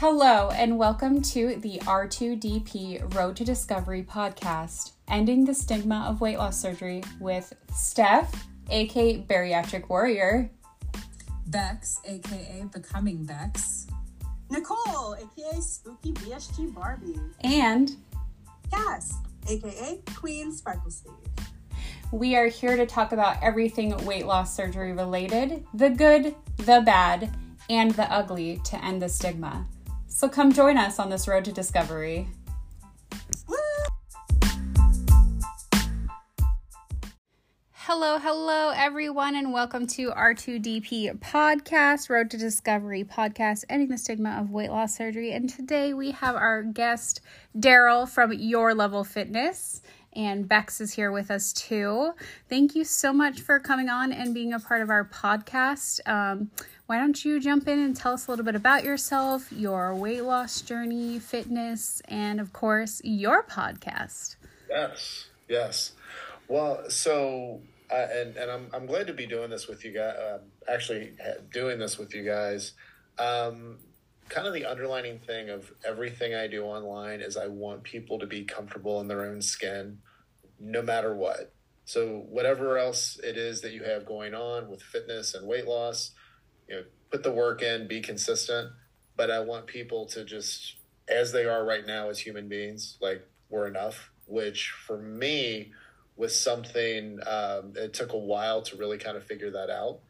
Hello, and welcome to the R2DP Road to Discovery podcast, ending the stigma of weight loss surgery with Steph, aka Bariatric Warrior, Bex, aka Becoming Bex, Nicole, aka Spooky BSG Barbie, and Cass, aka Queen Sparkle Steve. We are here to talk about everything weight loss surgery related the good, the bad, and the ugly to end the stigma. So come join us on this road to discovery. Hello, hello, everyone, and welcome to R2DP Podcast, Road to Discovery Podcast, ending the stigma of weight loss surgery. And today we have our guest, Daryl from Your Level Fitness, and Bex is here with us too. Thank you so much for coming on and being a part of our podcast. Um, why don't you jump in and tell us a little bit about yourself, your weight loss journey, fitness, and of course, your podcast? Yes, yes. Well, so uh, and and I'm I'm glad to be doing this with you guys. Uh, actually, doing this with you guys. Um, kind of the underlining thing of everything I do online is I want people to be comfortable in their own skin, no matter what. So whatever else it is that you have going on with fitness and weight loss, you know, put the work in, be consistent. But I want people to just, as they are right now as human beings, like we're enough. Which for me was something um, it took a while to really kind of figure that out.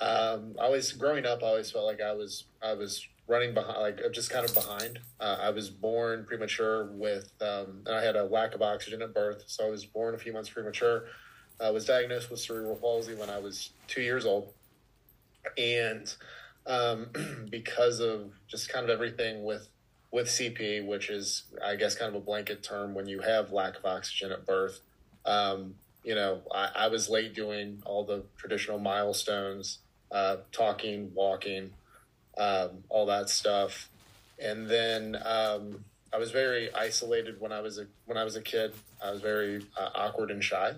Um, I was growing up. I always felt like I was I was running behind, like just kind of behind. Uh, I was born premature with, um, and I had a lack of oxygen at birth, so I was born a few months premature. I was diagnosed with cerebral palsy when I was two years old, and um, because of just kind of everything with with CP, which is I guess kind of a blanket term when you have lack of oxygen at birth. Um, you know, I, I, was late doing all the traditional milestones, uh, talking, walking, um, all that stuff, and then um, I was very isolated when I was a when I was a kid. I was very uh, awkward and shy.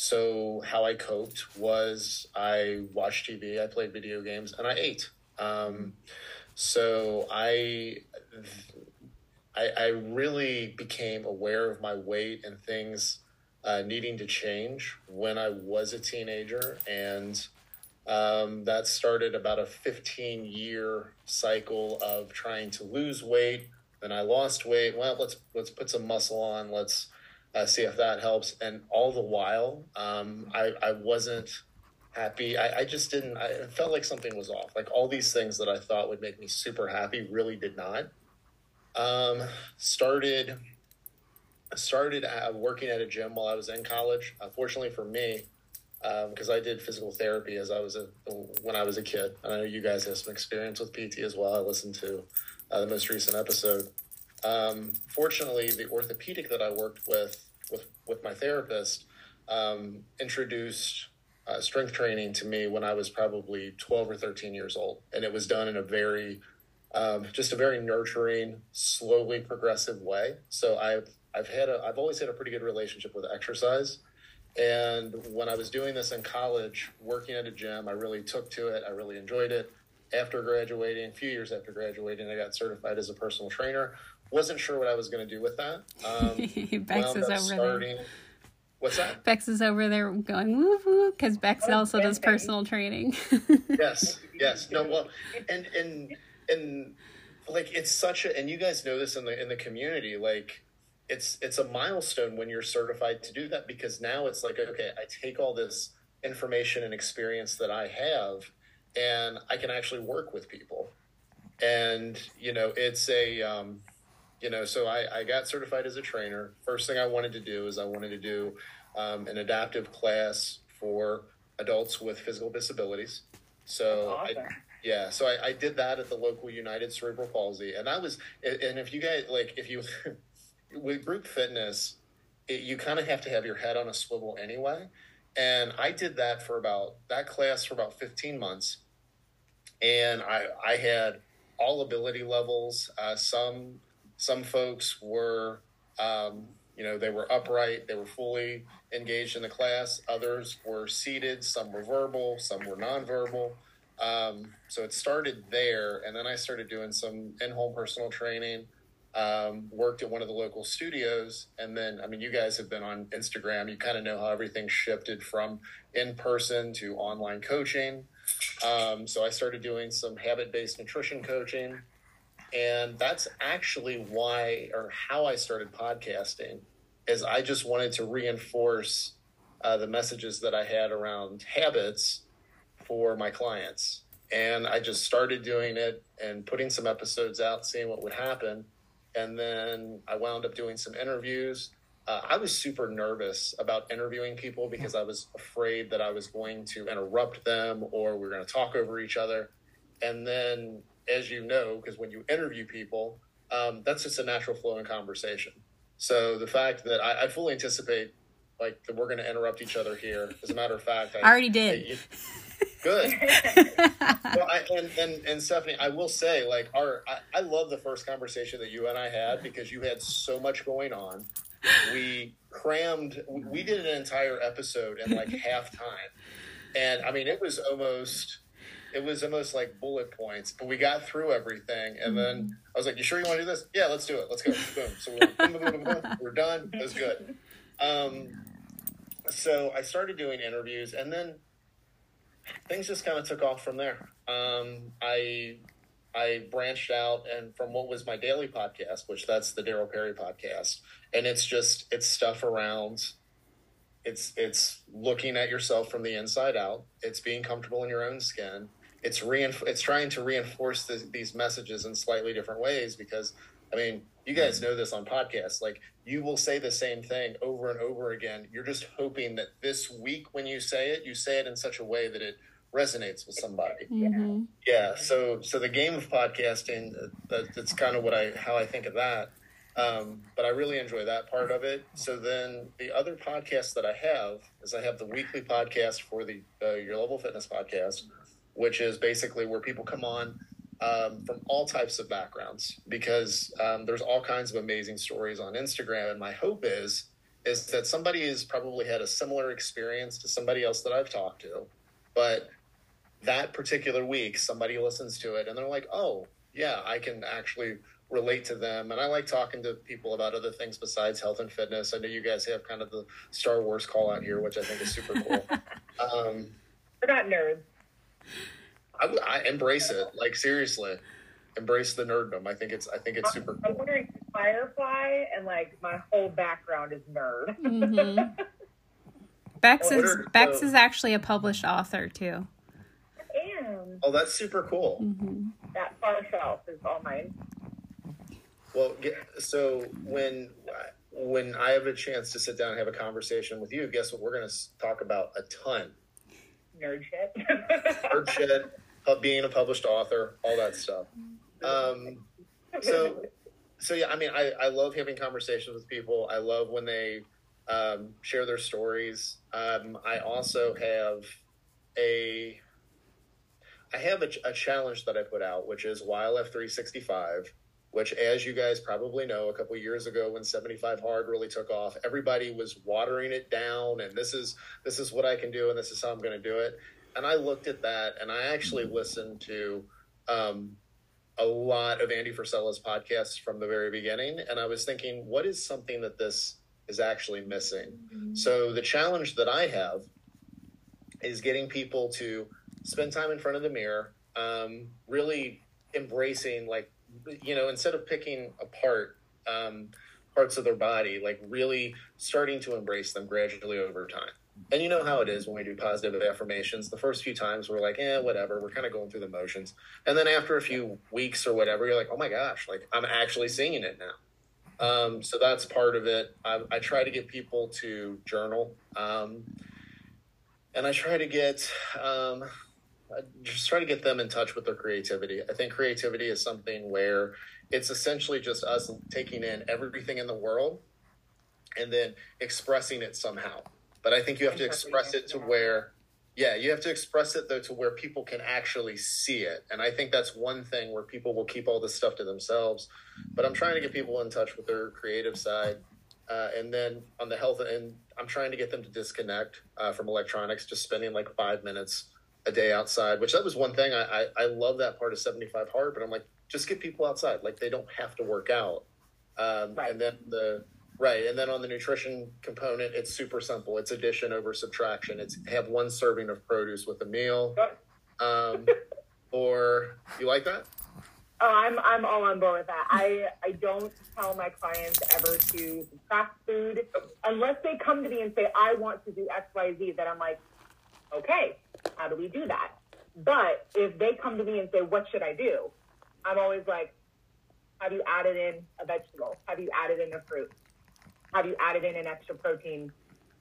So how I coped was I watched TV, I played video games, and I ate. Um, so I, I, I really became aware of my weight and things uh, needing to change when I was a teenager, and um, that started about a 15 year cycle of trying to lose weight. Then I lost weight. Well, let's let's put some muscle on. Let's uh, see if that helps. And all the while, um, I, I wasn't happy. I, I just didn't. I felt like something was off. Like all these things that I thought would make me super happy really did not. Um, started started uh, working at a gym while I was in college. Unfortunately for me, because um, I did physical therapy as I was a when I was a kid. And I know you guys have some experience with PT as well. I listened to uh, the most recent episode. Um, fortunately, the orthopedic that I worked with with with my therapist um, introduced uh, strength training to me when I was probably twelve or thirteen years old, and it was done in a very um, just a very nurturing, slowly progressive way. So I've I've had a I've always had a pretty good relationship with exercise and when I was doing this in college, working at a gym, I really took to it. I really enjoyed it. After graduating, a few years after graduating, I got certified as a personal trainer. Wasn't sure what I was going to do with that. Um, Bex is over starting, there. What's that? Bex is over there going woo woo because Bex oh, also does personal training. yes, yes. No, well, and and and like it's such a, and you guys know this in the in the community, like it's it's a milestone when you're certified to do that because now it's like okay i take all this information and experience that i have and i can actually work with people and you know it's a um, you know so I, I got certified as a trainer first thing i wanted to do is i wanted to do um, an adaptive class for adults with physical disabilities so awesome. I, yeah so I, I did that at the local united cerebral palsy and i was and if you guys like if you with group fitness, it, you kind of have to have your head on a swivel anyway. And I did that for about that class for about 15 months. And I, I had all ability levels. Uh, some, some folks were, um, you know, they were upright, they were fully engaged in the class. Others were seated, some were verbal, some were nonverbal. Um, so it started there, and then I started doing some in-home personal training. Um, worked at one of the local studios, and then I mean, you guys have been on Instagram. You kind of know how everything shifted from in person to online coaching. Um, so I started doing some habit-based nutrition coaching, and that's actually why or how I started podcasting. Is I just wanted to reinforce uh, the messages that I had around habits for my clients. And I just started doing it and putting some episodes out, seeing what would happen. And then I wound up doing some interviews. Uh, I was super nervous about interviewing people because I was afraid that I was going to interrupt them or we are going to talk over each other. And then, as you know, because when you interview people, um, that's just a natural flow in conversation. So the fact that I, I fully anticipate like that we're going to interrupt each other here. As a matter of fact, I, I already did. I, Good. well, I, and, and and Stephanie, I will say, like our, I, I love the first conversation that you and I had because you had so much going on. We crammed. We did an entire episode in like half time, and I mean, it was almost. It was almost like bullet points, but we got through everything. And then I was like, "You sure you want to do this? Yeah, let's do it. Let's go." Boom. So we're, boom, boom, boom, we're done. It was good. Um, so I started doing interviews, and then things just kind of took off from there. Um, I I branched out and from what was my daily podcast, which that's the Daryl Perry podcast, and it's just it's stuff around. It's it's looking at yourself from the inside out. It's being comfortable in your own skin. It's reinf- It's trying to reinforce the, these messages in slightly different ways because I mean you guys know this on podcasts. Like you will say the same thing over and over again. You're just hoping that this week when you say it, you say it in such a way that it resonates with somebody. Mm-hmm. Yeah. So so the game of podcasting, uh, that's kind of what I how I think of that. Um, but I really enjoy that part of it. So then the other podcast that I have is I have the weekly podcast for the uh, Your Level Fitness podcast, which is basically where people come on um, from all types of backgrounds because um, there's all kinds of amazing stories on Instagram. And my hope is is that somebody has probably had a similar experience to somebody else that I've talked to, but that particular week somebody listens to it and they're like, oh yeah, I can actually relate to them. And I like talking to people about other things besides health and fitness. I know you guys have kind of the Star Wars call out here, which I think is super cool. um, We're not nerds. I, I embrace it. Like seriously, embrace the nerddom. I think it's I think it's super. Cool. I'm wearing Firefly, and like my whole background is nerd. Mm-hmm. Bex What is are- Bex so- is actually a published author too. and Oh, that's super cool. Mm-hmm. that far shelf is all mine. Well, so when when I have a chance to sit down and have a conversation with you, guess what? We're going to talk about a ton. Nerd shit. Uh, being a published author, all that stuff. Um, so so yeah i mean I, I love having conversations with people. I love when they um, share their stories. Um, i also have a i have a, a challenge that i put out which is ylf 365 which as you guys probably know a couple years ago when 75 hard really took off everybody was watering it down and this is this is what i can do and this is how i'm going to do it and i looked at that and i actually listened to um, a lot of Andy Frisella's podcasts from the very beginning, and I was thinking, what is something that this is actually missing? So the challenge that I have is getting people to spend time in front of the mirror, um, really embracing, like, you know, instead of picking apart um, parts of their body, like really starting to embrace them gradually over time. And you know how it is when we do positive affirmations. The first few times we're like, eh, whatever. We're kind of going through the motions. And then after a few weeks or whatever, you're like, oh my gosh, like I'm actually seeing it now. Um, so that's part of it. I, I try to get people to journal. Um, and I try to get, um, just try to get them in touch with their creativity. I think creativity is something where it's essentially just us taking in everything in the world and then expressing it somehow. But I think you have to express it to where, yeah, you have to express it though to where people can actually see it. And I think that's one thing where people will keep all this stuff to themselves. But I'm trying to get people in touch with their creative side. Uh, and then on the health and I'm trying to get them to disconnect uh, from electronics, just spending like five minutes a day outside, which that was one thing. I, I, I love that part of 75 hard, but I'm like, just get people outside. Like they don't have to work out. Um, Right. And then the, right. And then on the nutrition component, it's super simple. It's addition over subtraction. It's have one serving of produce with a meal. Um, or you like that? Oh, I'm I'm all on board with that. I I don't tell my clients ever to subtract food unless they come to me and say I want to do X Y Z. Then I'm like, okay, how do we do that? But if they come to me and say what should I do, I'm always like, have you added in a vegetable? Have you added in a fruit? Have you added in an extra protein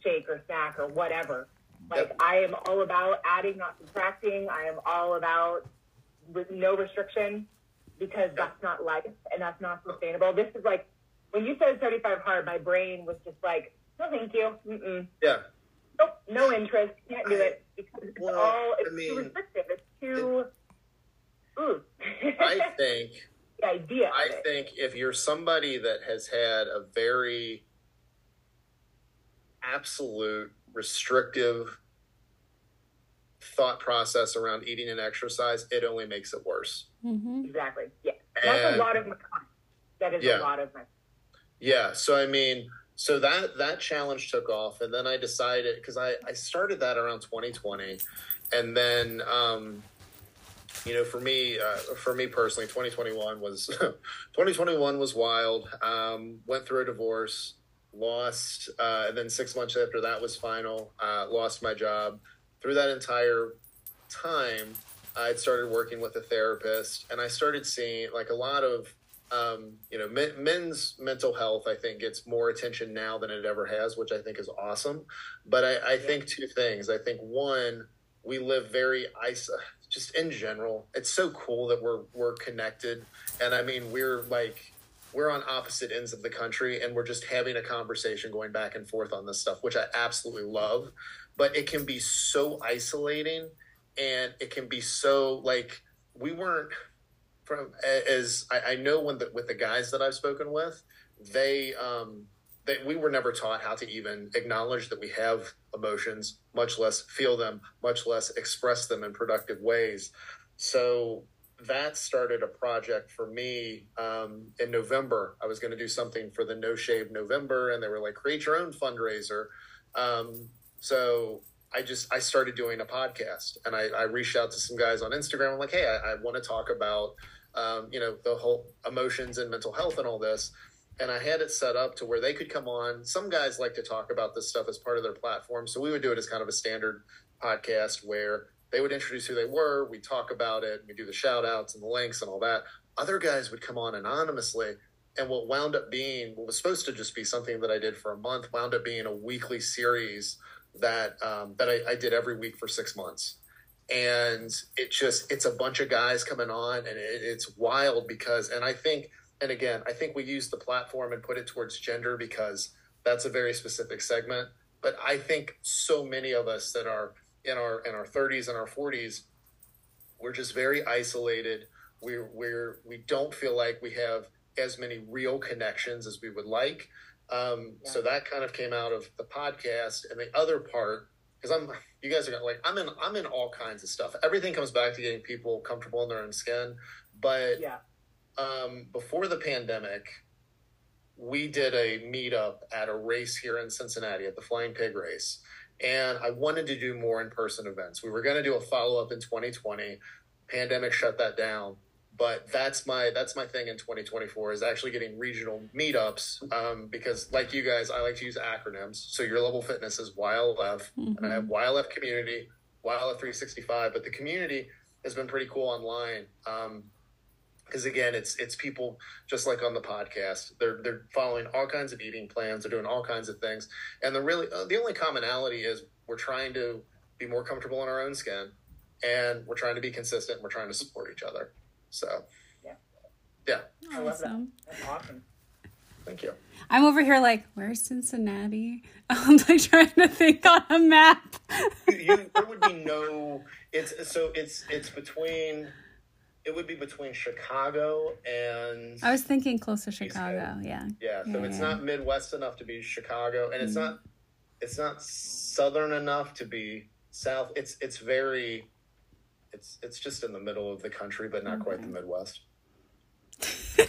shake or snack or whatever? Like I am all about adding, not subtracting. I am all about with no restriction because that's not life and that's not sustainable. This is like when you said 35 hard, my brain was just like, no, thank you. Mm-mm. Yeah. Nope, no interest. Can't do it because it's Well, all it's I mean, too restrictive. It's too. Ooh. I think the idea. I think if you're somebody that has had a very absolute restrictive thought process around eating and exercise, it only makes it worse. Mm-hmm. exactly. Yeah, that's And- a lot of my. That is Yeah. a lot of my. Yeah. So I mean, so that that challenge took off, and then I decided because I I started that around 2020, and then um, you know for me uh, for me personally, 2021 was 2021 was wild. Um, went through a divorce, lost, uh, and then six months after that was final. Uh, lost my job. Through that entire time, I'd started working with a therapist, and I started seeing like a lot of um, you know, men, men's mental health, I think, gets more attention now than it ever has, which I think is awesome. But I, I think two things. I think one, we live very iso- just in general. It's so cool that we're we're connected, and I mean, we're like we're on opposite ends of the country, and we're just having a conversation, going back and forth on this stuff, which I absolutely love. But it can be so isolating, and it can be so like we weren't from as I, I know when the, with the guys that I've spoken with, they um they we were never taught how to even acknowledge that we have emotions, much less feel them, much less express them in productive ways. So that started a project for me um, in November. I was going to do something for the No Shave November, and they were like, create your own fundraiser. Um, so I just I started doing a podcast, and I, I reached out to some guys on Instagram. I'm like, hey, I, I want to talk about um, you know the whole emotions and mental health and all this. And I had it set up to where they could come on. Some guys like to talk about this stuff as part of their platform, so we would do it as kind of a standard podcast where they would introduce who they were, we talk about it, we do the shout outs and the links and all that. Other guys would come on anonymously, and what wound up being what was supposed to just be something that I did for a month wound up being a weekly series that um, that I, I did every week for six months and it just it's a bunch of guys coming on and it, it's wild because and i think and again i think we use the platform and put it towards gender because that's a very specific segment but i think so many of us that are in our in our 30s and our 40s we're just very isolated we're we're we don't feel like we have as many real connections as we would like um, so that kind of came out of the podcast and the other part because I'm you guys are gonna like I'm in I'm in all kinds of stuff. Everything comes back to getting people comfortable in their own skin. But Yeah. um, before the pandemic, we did a meetup at a race here in Cincinnati at the Flying Pig Race, and I wanted to do more in person events. We were going to do a follow up in 2020. Pandemic shut that down. But that's my that's my thing in 2024 is actually getting regional meetups um, because like you guys I like to use acronyms. So your level fitness is YLF and I have YLF community, YLF 365, but the community has been pretty cool online. Um, because again, it's it's people just like on the podcast. They're they're following all kinds of eating plans. They're doing all kinds of things, and the really uh, the only commonality is we're trying to be more comfortable in our own skin, and we're trying to be consistent. And we're trying to support each other. So, Yeah. yeah. I love that. Awesome. That's awesome. Thank you. I'm over here like, where's Cincinnati? I'm like trying to think on a map. you, there would be no. It's so it's it's between. It would be between Chicago and I was thinking close to Chicago. Yeah. Yeah, so Yeah, it's not Midwest enough to be Chicago, and it's Mhm. not it's not Southern enough to be South. It's it's very it's it's just in the middle of the country, but not quite the Midwest.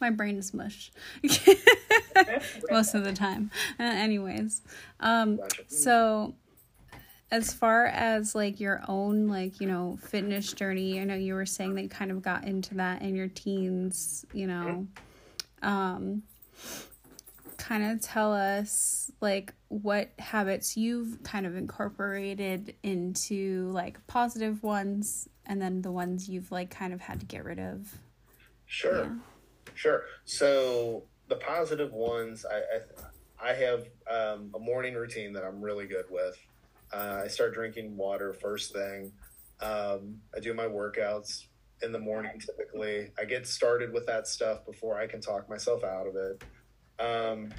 My brain is mush most of the time. Uh, anyways, um, Gotcha. so as far as like your own like you know fitness journey, I know you were saying that you kind of got into that in your teens. You know, um, kind of tell us like what habits you've kind of incorporated into like positive ones, and then the ones you've like kind of had to get rid of. Sure, Yeah. sure. So the positive ones, I I, I have um, a morning routine that I'm really good with. Uh, I start drinking water first thing. Um, I do my workouts in the morning typically. I get started with that stuff before I can talk myself out of it. Um,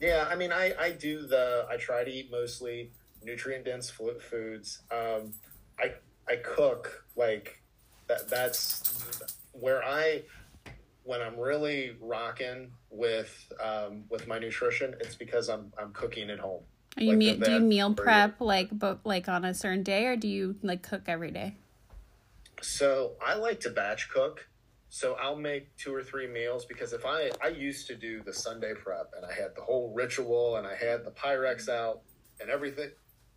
yeah, I mean, I, I do the, I try to eat mostly nutrient dense foods. Um, I, I cook like that. That's where I, when I'm really rocking with, um, with my nutrition, it's because I'm, I'm cooking at home. Are you Like meal, do you meal or- prep like but like on a certain day or do you like cook every day? So I like to batch cook. So I'll make two or three meals because if I I used to do the Sunday prep and I had the whole ritual and I had the Pyrex out and everything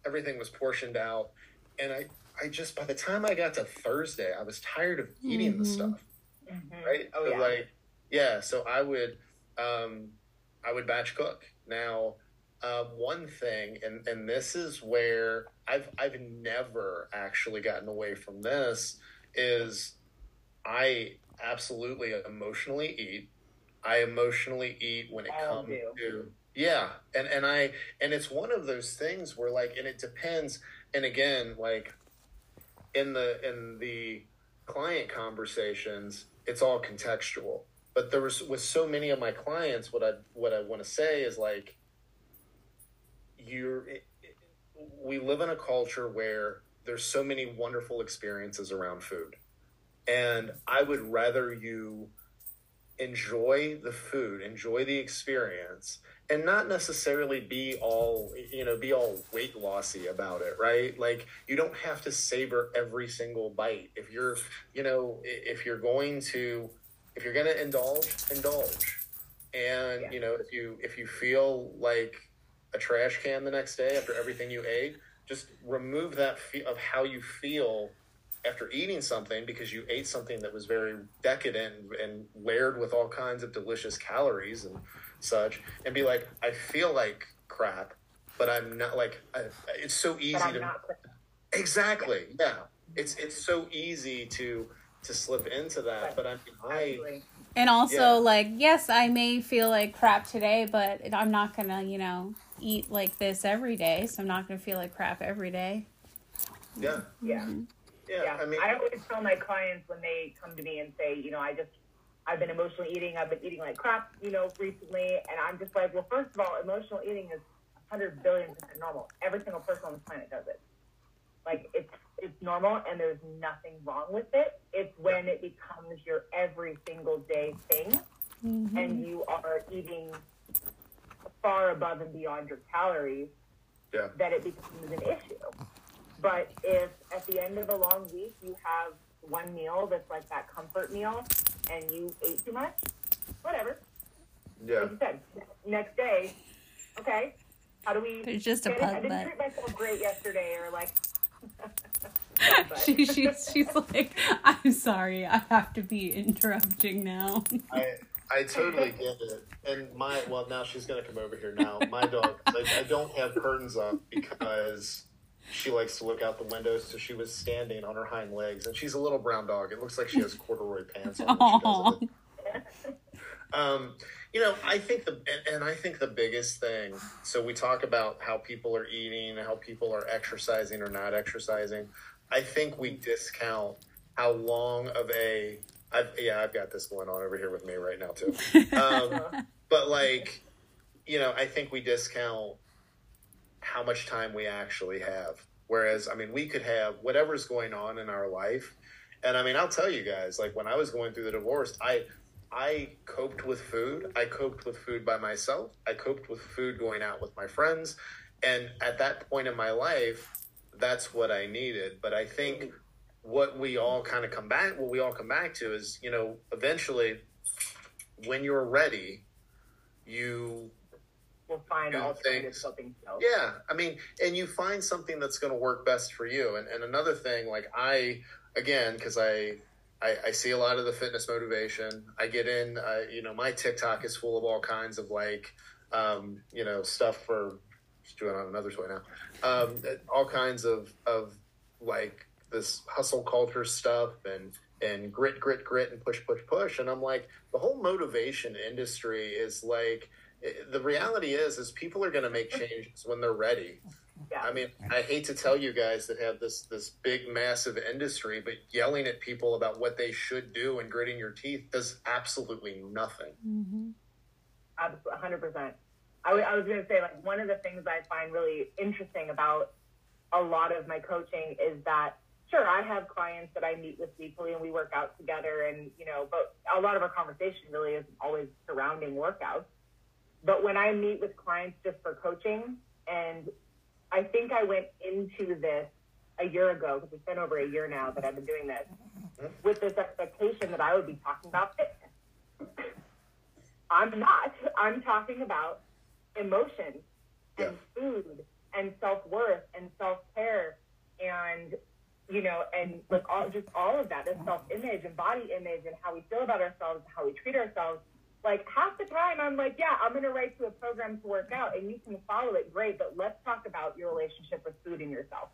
everything was portioned out and I I just by the time I got to Thursday I was tired of eating the Mhm. stuff Mhm. right Oh, So, yeah. like yeah so I would um I would batch cook now um, one thing and and this is where I've I've never actually gotten away from this is I absolutely emotionally eat. I emotionally eat when it All comes do. to yeah, and and I and it's one of those things where like and it depends. And again, like in the in the client conversations, it's all contextual. But there was with so many of my clients, what I what I want to say is like you're. It, it- we live in a culture where there's so many wonderful experiences around food. And I would rather you enjoy the food, enjoy the experience, and not necessarily be all, you know, be all weight lossy about it, right? Like you don't have to savor every single bite. If you're, you know, if you're going to if you're going to indulge, indulge. And, Yeah. you know, if you if you feel like a trash can the next day after everything you ate, just remove that fe- of how you feel after eating something because you ate something that was very decadent and layered with all kinds of delicious calories and such and be like i feel like crap but i'm not like I, it's so easy to not. exactly yeah it's it's so easy to to slip into that but i mean i And also Yeah. like yes, I may feel like crap today, but I'm not going to, you know, eat like this every day, so I'm not going to feel like crap every day. yeah Yeah. yeah, yeah. i mean I always tell my clients when they come to me and say, you know, I just, I've been emotionally eating, I've been eating like crap, you know, recently. And I'm just like, well, first of all, emotional eating is 100 billion percent normal. Every single person on this planet does it. Like, it's, it's normal and there's nothing wrong with it. It's when it becomes your every single day thing mm-hmm. and you are eating far above and beyond your calories yeah that it becomes an issue. But if at the end of a long week you have one meal that's like that comfort meal and you ate too much, whatever. yeah Like you said, next day, okay, how do we? It's just a I didn't, I pug didn't butt. treat myself great yesterday, or like. but- she, she's, she's like, I'm sorry, I have to be interrupting now. I I totally get it. And my well now she's gonna come over here now. My dog I, I don't have curtains up because she likes to look out the window, so she was standing on her hind legs and she's a little brown dog. It looks like she has corduroy pants on when she does it. Um, you know, I think the and, and I think the biggest thing. So we talk about how people are eating, how people are exercising or not exercising. I think we discount how long of a. I've, yeah, I've got this going on over here with me right now too. Um, but like, you know, I think we discount how much time we actually have. Whereas, I mean, we could have whatever's going on in our life. And I mean, I'll tell you guys, like when I was going through the divorce, I I coped with food. I coped with food by myself. I coped with food going out with my friends. And at that point in my life, that's what I needed. But I think what we all kind of come back, what we all come back to is, you know, eventually when you're ready, you We'll find alternative things. coping skills. Yeah, I mean, and you find something that's going to work best for you. And, and another thing, like I, again, because I, I, I see a lot of the fitness motivation. I get in, uh, you know, my TikTok is full of all kinds of like, um, you know, stuff for just doing on another toy now. Um, all kinds of of like this hustle culture stuff and and grit, grit, grit, and push, push, push. And I'm like, the whole motivation industry is like, the reality is, is people are going to make changes when they're ready. Yeah. I mean, I hate to tell you guys that have this this big, massive industry, but yelling at people about what they should do and gritting your teeth does absolutely nothing. Mm-hmm. Absolutely, hundred percent. I, w- I was going to say, like, one of the things I find really interesting about a lot of my coaching is that, sure, I have clients that I meet with weekly and we work out together, and you know, but a lot of our conversation really isn't always surrounding workouts. But when I meet with clients just for coaching, and I think I went into this a year ago because it's been over a year now that I've been doing this with this expectation that I would be talking about fitness. I'm not. I'm talking about emotions and food and self worth and self care and you know and like all just all of that, this self image and body image and how we feel about ourselves, how we treat ourselves. Like half the time, I'm like, yeah, I'm to write you a program to work out, and you can follow it, great. But let's talk about your relationship with food and yourself.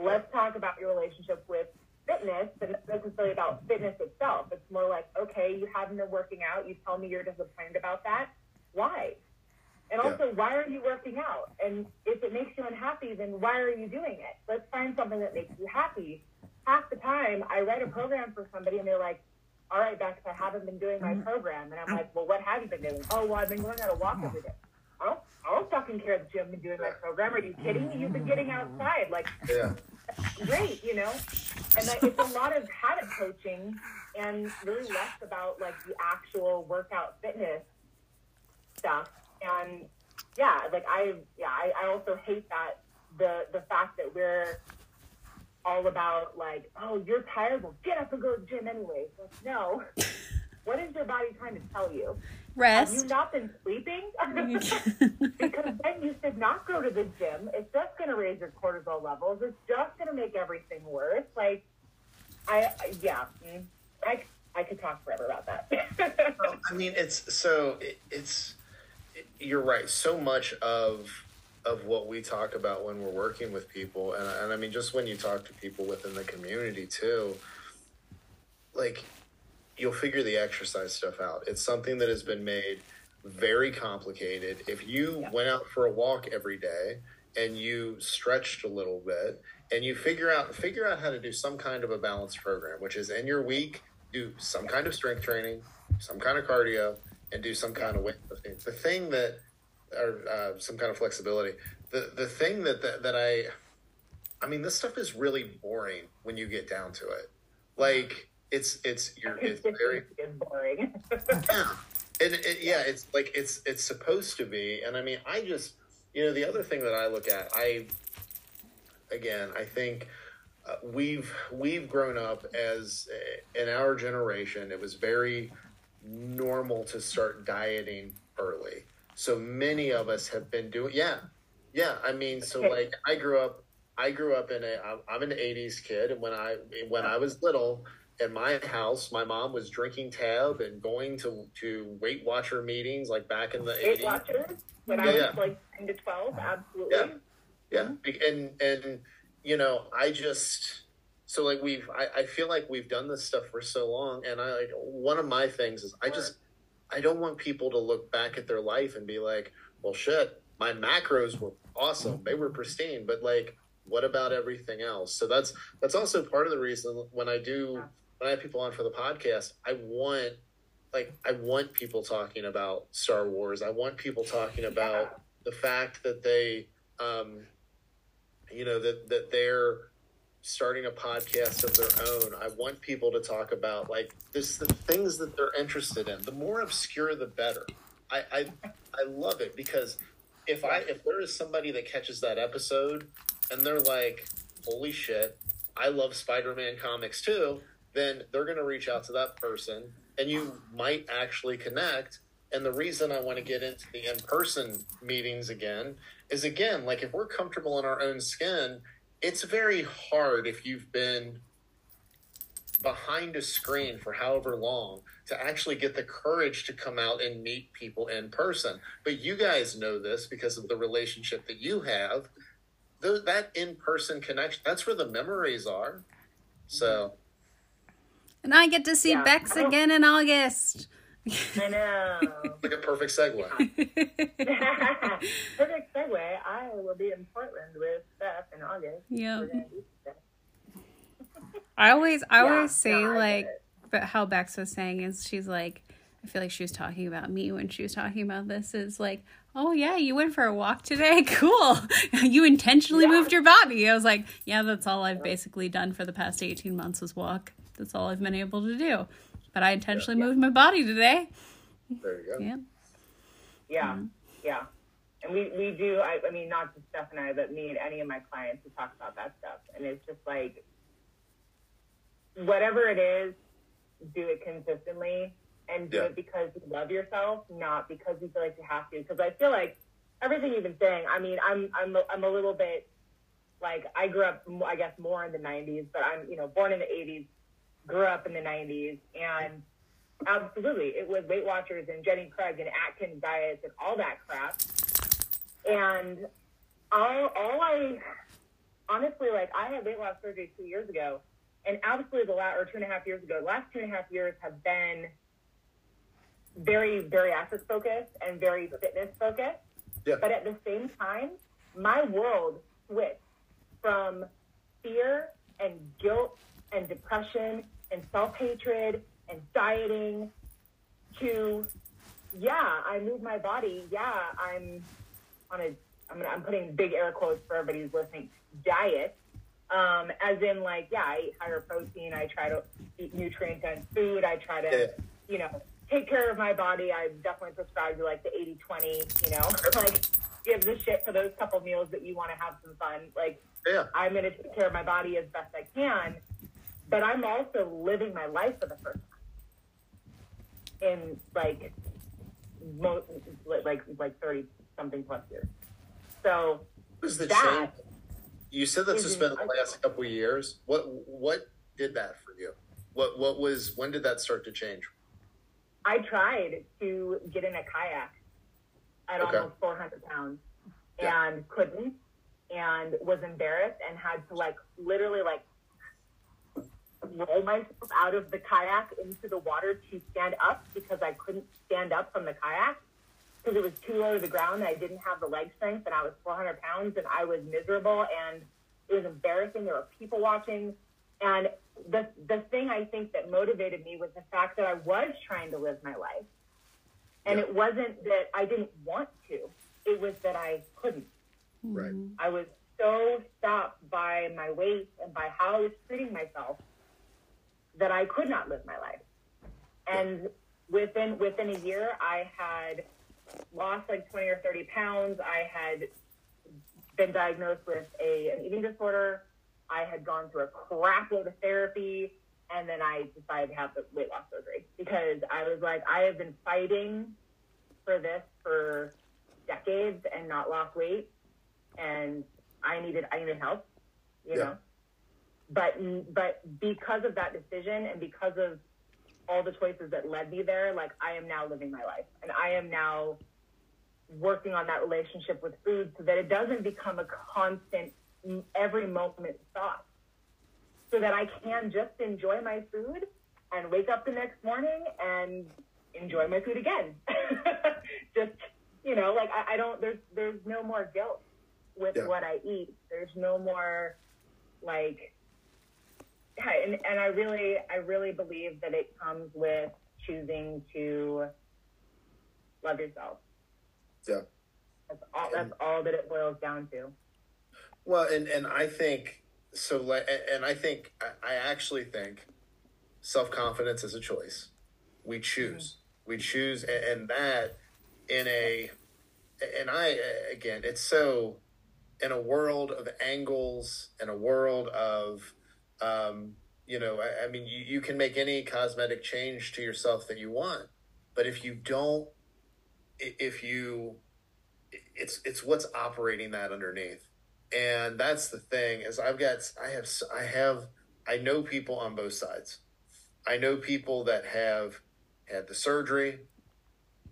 Let's talk about your relationship with fitness, but it's not necessarily about fitness itself. It's more like, okay, you haven't been working out. You tell me you're disappointed about that. Why? And Yeah. also, why are you working out? And if it makes you unhappy, then why are you doing it? Let's find something that makes you happy. Half the time, I write a program for somebody, and they're like, all right, Bex, I haven't been doing my mm-hmm. program. And I'm ah. like, well, what have you been doing? Oh, well, I've been going on a walk every day. I don't, I don't fucking care that you haven't been doing my program. Are you kidding me? You've been getting outside. Like, Yeah, great, you know? And like, it's a lot of habit coaching and really less about like the actual workout fitness stuff. And yeah, like I, yeah, I, I also hate that the, the fact that we're all about like, oh, you're tired. Well, get up and go to the gym anyway. Like, no. What is your body trying to tell you? Rest. Have you Rest. not been sleeping? because then you should not go to the gym. It's just going to raise your cortisol levels. It's just going to make everything worse. Like, I, I- yeah, mm, I, I could talk forever about that. I mean, it's so it, it's it, you're right. So much of of what we talk about when we're working with people, and, and I mean, just when you talk to people within the community too, like you'll figure the exercise stuff out. It's something that has been made very complicated. If you Yeah. went out for a walk every day and you stretched a little bit and you figure out figure out how to do some kind of a balanced program, which is in your week, do some kind of strength training, some kind of cardio, and do some kind of weightlifting. The thing that or uh, some kind of flexibility. The the thing that, that that I I mean, this stuff is really boring when you get down to it. Like it's it's you're it's very boring. yeah. And it, yeah, it's like it's it's supposed to be. And I mean, I just you know the other thing that I look at, I again, I think uh, we've we've grown up as uh, in our generation, it was very normal to start dieting early. So many of us have been doing yeah. Yeah, I mean, so like I grew up I grew up in a I'm- an 80s kid and when I when I was little in my house, my mom was drinking tab and going to to Weight Watcher meetings like back in the Weight 80s. Watchers, when I was yeah. like 10 to 12, absolutely. Yeah. Yeah, and and you know, I just so like we've I, I feel like we've done this stuff for so long, and I like one of my things is I just I don't want people to look back at their life and be like, well, shit, my macros were awesome, they were pristine, but like, what about everything else? So that's that's also part of the reason when I do when I have people on for the podcast, I want like I want people talking about Star Wars. I want people talking about the fact that they um you know that that they're starting a podcast of their own. I want people to talk about like this the things that they're interested in. The more obscure the better. I I, I love it because if I if there is somebody that catches that episode and they're like, holy shit, I love Spider Man comics too, then they're going to reach out to that person and you might actually connect. And the reason I want to get into the in person meetings again is again, like if we're comfortable in our own skin, it's very hard if you've been behind a screen for however long to actually get the courage to come out and meet people in person. But you guys know this because of the relationship that you have. Th- that in person connection, that's where the memories are. So, And I get to see Yeah. Bex again in August. I know. like a perfect segue. Perfect segue. I will be in Portland with Steph in August. Yeah. We're gonna do stuff. I always I Yeah, always say no, I like but how Bex was saying is she's like I feel like she was talking about me when she was talking about this is like, oh yeah, you went for a walk today? Cool. you intentionally Yeah. moved your body. I was like, yeah, that's all I've basically done for the past 18 months was walk. That's all I've been able to do. But I intentionally moved my body today. There you go. Yeah. Yeah, mm-hmm. yeah. And we, we do, I, I mean, not just Steph and I, but me and any of my clients who talk about that stuff. And it's just like, whatever it is, do it consistently and do Yeah. it because you love yourself, not because you feel like you have to. Because I feel like everything you've been saying, I mean, I'm, I'm, a- I'm a little bit like, I grew up, I guess, more in the 90s, but I'm, you know, born in the 80s, grew up in the 90s, and absolutely, it was Weight Watchers and Jenny Craig and Atkins diets and all that crap. And all, all I, honestly, like, I had weight loss surgery two years ago, and absolutely the last, or two and a half years ago, the last two and a half years have been very very bariatric focused and very fitness focused. Yeah. But at the same time, my world switched from fear and guilt and depression and self hatred and dieting to, yeah, I move my body. Yeah, I'm on a, I'm, I'm putting big air quotes for everybody who's listening, diet. Um, as in, like, yeah, I eat higher protein. I try to eat nutrient dense food. I try to, Yeah. you know, take care of my body. I definitely prescribe to like the 80 20, you know, like gives a shit for those couple meals that you want to have some fun. Like, Yeah. I'm going to take care of my body as best I can, but I'm also living my life for the first time in like, mo- like, like 30 something plus years. So was the that change? You said has is been the last couple of years. What what did that for you? What what was when did that start to change? I tried to get in a kayak at Okay. almost 400 pounds Yeah. and couldn't and was embarrassed and had to like literally like roll myself out of the kayak into the water to stand up because I couldn't stand up from the kayak because it was too low to the ground and I didn't have the leg strength and I was 400 pounds and I was miserable and it was embarrassing. There were people watching. And the, the thing I think that motivated me was the fact that I was trying to live my life. And Yeah. it wasn't that I didn't want to, it was that I couldn't. Right. I was so stopped by my weight and by how I was treating myself that I could not live my life. And within within a year, I had lost like twenty or thirty pounds. I had been diagnosed with a an eating disorder. I had gone through a crap load of therapy, and then I decided to have the weight loss surgery because I was like, I have been fighting for this for decades and not lost weight, and I needed I needed help, you Yeah. know. But but because of that decision and because of all the choices that led me there, like I am now living my life, and I am now working on that relationship with food so that it doesn't become a constant every moment thought so that I can just enjoy my food and wake up the next morning and enjoy my food again. just you know, like I, I don't there's there's no more guilt with Yeah. what I eat. There's no more like yeah, and, and I really I really believe that it comes with choosing to love yourself. Yeah. That's all that's all that it boils down to. Well, and and I think so. Like, and I think I- actually think self confidence is a choice. We choose. Mm-hmm. We choose, and that in a and I again, it's so in a world of angles, in a world of, um, you know, I, I mean, you, you can make any cosmetic change to yourself that you want, but if you don't, if you, it's it's what's operating that underneath, and that's the thing is I've got I have I have I know people on both sides. I know people that have had the surgery,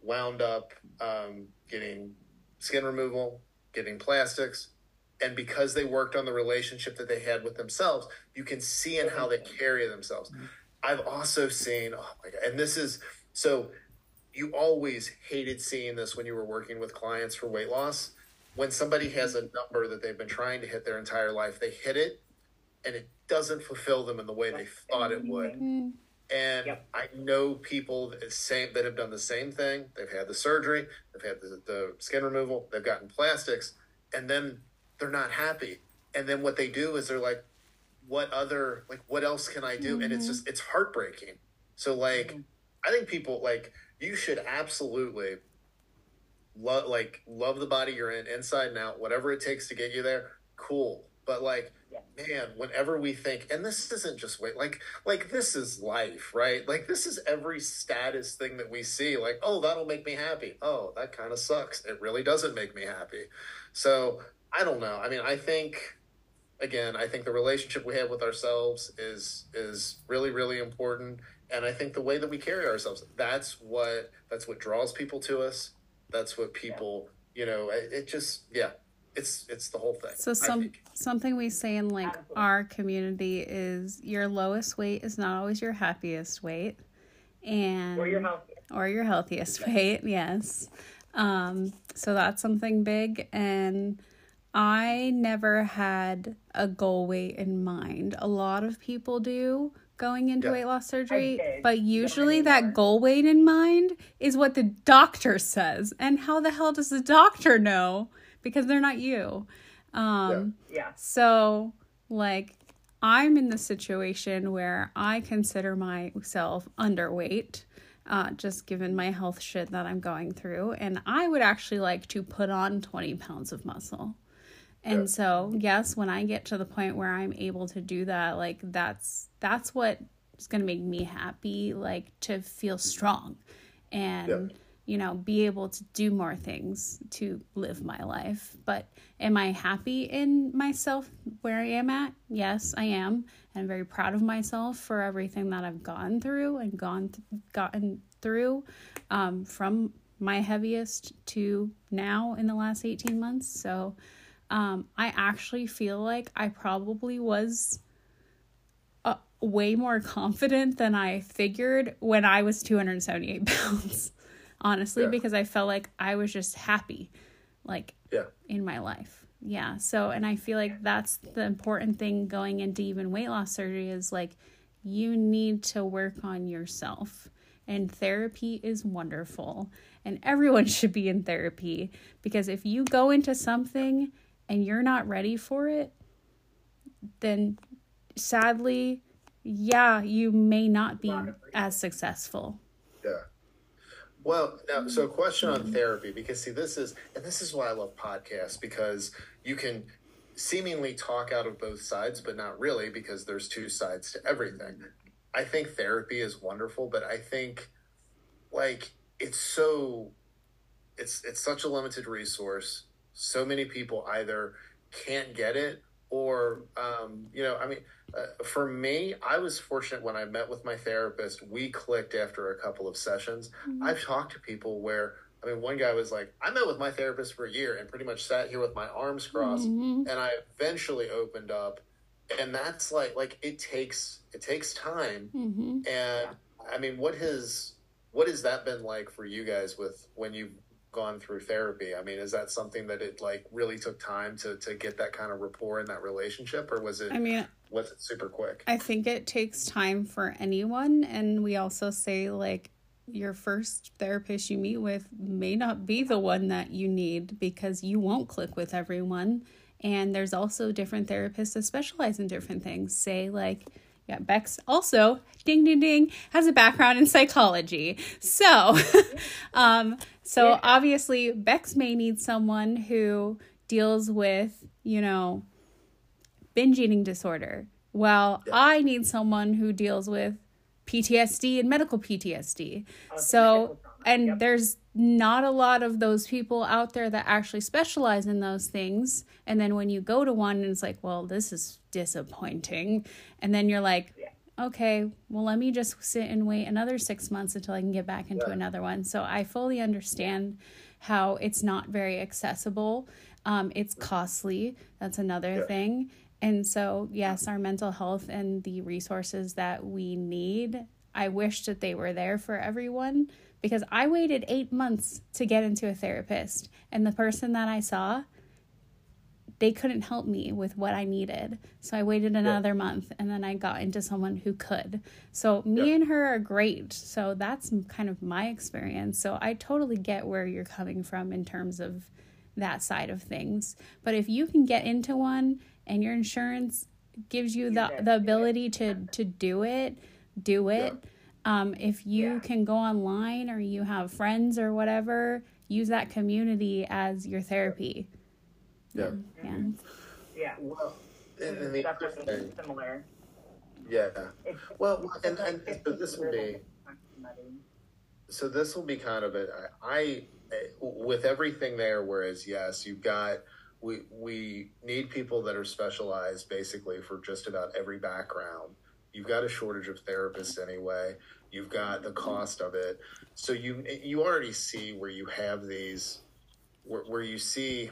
wound up um, getting skin removal, getting plastics, and because they worked on the relationship that they had with themselves, you can see in how they carry themselves. I've also seen, oh my god, and this is so. You always hated seeing this when you were working with clients for weight loss. When somebody has a number that they've been trying to hit their entire life, they hit it, and it doesn't fulfill them in the way they thought it would. Mm, And Yep. I know people that same that have done the same thing. They've had the surgery, they've had the, the skin removal, they've gotten plastics, and then they're not happy. And then what they do is they're like, "What other like what else can I do?" And it's mm-hmm. just it's heartbreaking. So like, mm-hmm. I think people like you should absolutely love like love the body you're in inside and out, whatever it takes to get you there. Cool, but like man whenever we think and this isn't just weight like like this is life right like this is every status thing that we see like oh that'll make me happy oh that kind of sucks it really doesn't make me happy so i don't know i mean i think again i think the relationship we have with ourselves is is really really important and i think the way that we carry ourselves that's what that's what draws people to us that's what people you know it, it just yeah it's it's the whole thing So some something we say in like Absolutely. our community is your lowest weight is not always your happiest weight, and Or your health. or your healthiest weight. Yes, um, so that's something big. And I never had a goal weight in mind. A lot of people do going into Yeah. weight loss surgery, but usually that goal weight in mind is what the doctor says. And how the hell does the doctor know? Because they're not you. Um, Yeah. so, like, I'm in the situation where I consider myself underweight, uh, just given my health shit that I'm going through. And I would actually like to put on 20 pounds of muscle. And Yeah. so, yes, when I get to the point where I'm able to do that, like, that's that's what is going to make me happy, like, to feel strong and Yeah. you know, be able to do more things to live my life. But am I happy in myself where I am at? Yes, I am. I'm very proud of myself for everything that I've gone through and gone th- gotten through um, from my heaviest to now in the last 18 months. So um, I actually feel like I probably was uh, way more confident than I figured when I was 278 pounds honestly, Yeah. because I felt like I was just happy, like yeah in my life. Yeah. So, and I feel like that's the important thing going into even weight loss surgery is like you need to work on yourself. And therapy is wonderful. And everyone should be in therapy because if you go into something and you're not ready for it, then sadly, yeah, you may not be as successful. Yeah. Well, now, so a question on therapy because see, this is, and this is why I love podcasts because you can seemingly talk out of both sides, but not really because there's two sides to everything. I think therapy is wonderful, but I think like it's so, it's it's such a limited resource. So many people either can't get it or um, you know, I mean, uh, for me, I was fortunate when I met with my therapist. We clicked after a couple of sessions. I've talked to people where, I mean, one guy was like, I met with my therapist for a year and pretty much sat here with my arms crossed, Mhm. and I eventually opened up. And that's like, like it takes it takes time. Mhm. And I mean, what has what has that been like for you guys with when you've gone through therapy? I mean, is that something that it like really took time to to get that kind of rapport in that relationship, or was it I mean, was it super quick? I think it takes time for anyone. And we also say, like, your first therapist you meet with may not be the one that you need because you won't click with everyone. And there's also different therapists that specialize in different things. Say, like, yeah, Bex also, ding, ding, ding, has a background in psychology. So, um, so obviously, Bex may need someone who deals with you know, binge eating disorder. Well, I need someone who deals with PTSD and medical PTSD. So, and there's not a lot of those people out there that actually specialize in those things. And then when you go to one and it's like, well, this is disappointing. And then you're like, okay, well, let me just sit and wait another six months until I can get back into Yeah. another one. So I fully understand how it's not very accessible. Um, it's costly. That's another Yeah. thing. And so, yes, our mental health and the resources that we need, I wish that they were there for everyone because I waited eight months to get into a therapist. And the person that I saw, they couldn't help me with what I needed. So I waited another month and then I got into someone who could. So me Yeah. and her are great. So that's kind of my experience. So I totally get where you're coming from in terms of that side of things. But if you can get into one and your insurance gives you the, the ability to to do it, do it. Um, if you Yeah. can go online or you have friends or whatever, use that community as your therapy. Yeah. Yeah. Yeah. Well, and, and the other thing, similar. yeah. It's, Well, it's and, like and so this will be. so this will be kind of it. I, I with everything there. Whereas yes, you've got we we need people that are specialized basically for just about every background. You've got a shortage of therapists anyway. You've got the cost of it. So you you already see where you have these where, where you see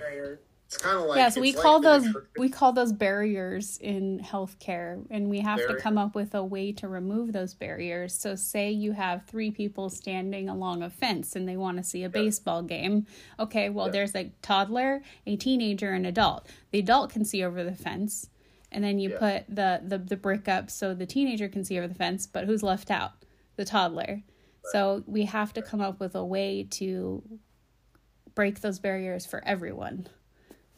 it's kind of like yes, we call like those nutrition- we call those barriers in healthcare, and we have to come up with a way to remove those barriers. So, say you have three people standing along a fence and they want to see a baseball game. Okay, well, Yeah. there's a toddler, a teenager, an adult. The adult can see over the fence, and then you Yeah. put the, the the brick up so the teenager can see over the fence. But who's left out? The toddler. So we have to come up with a way to break those barriers for everyone.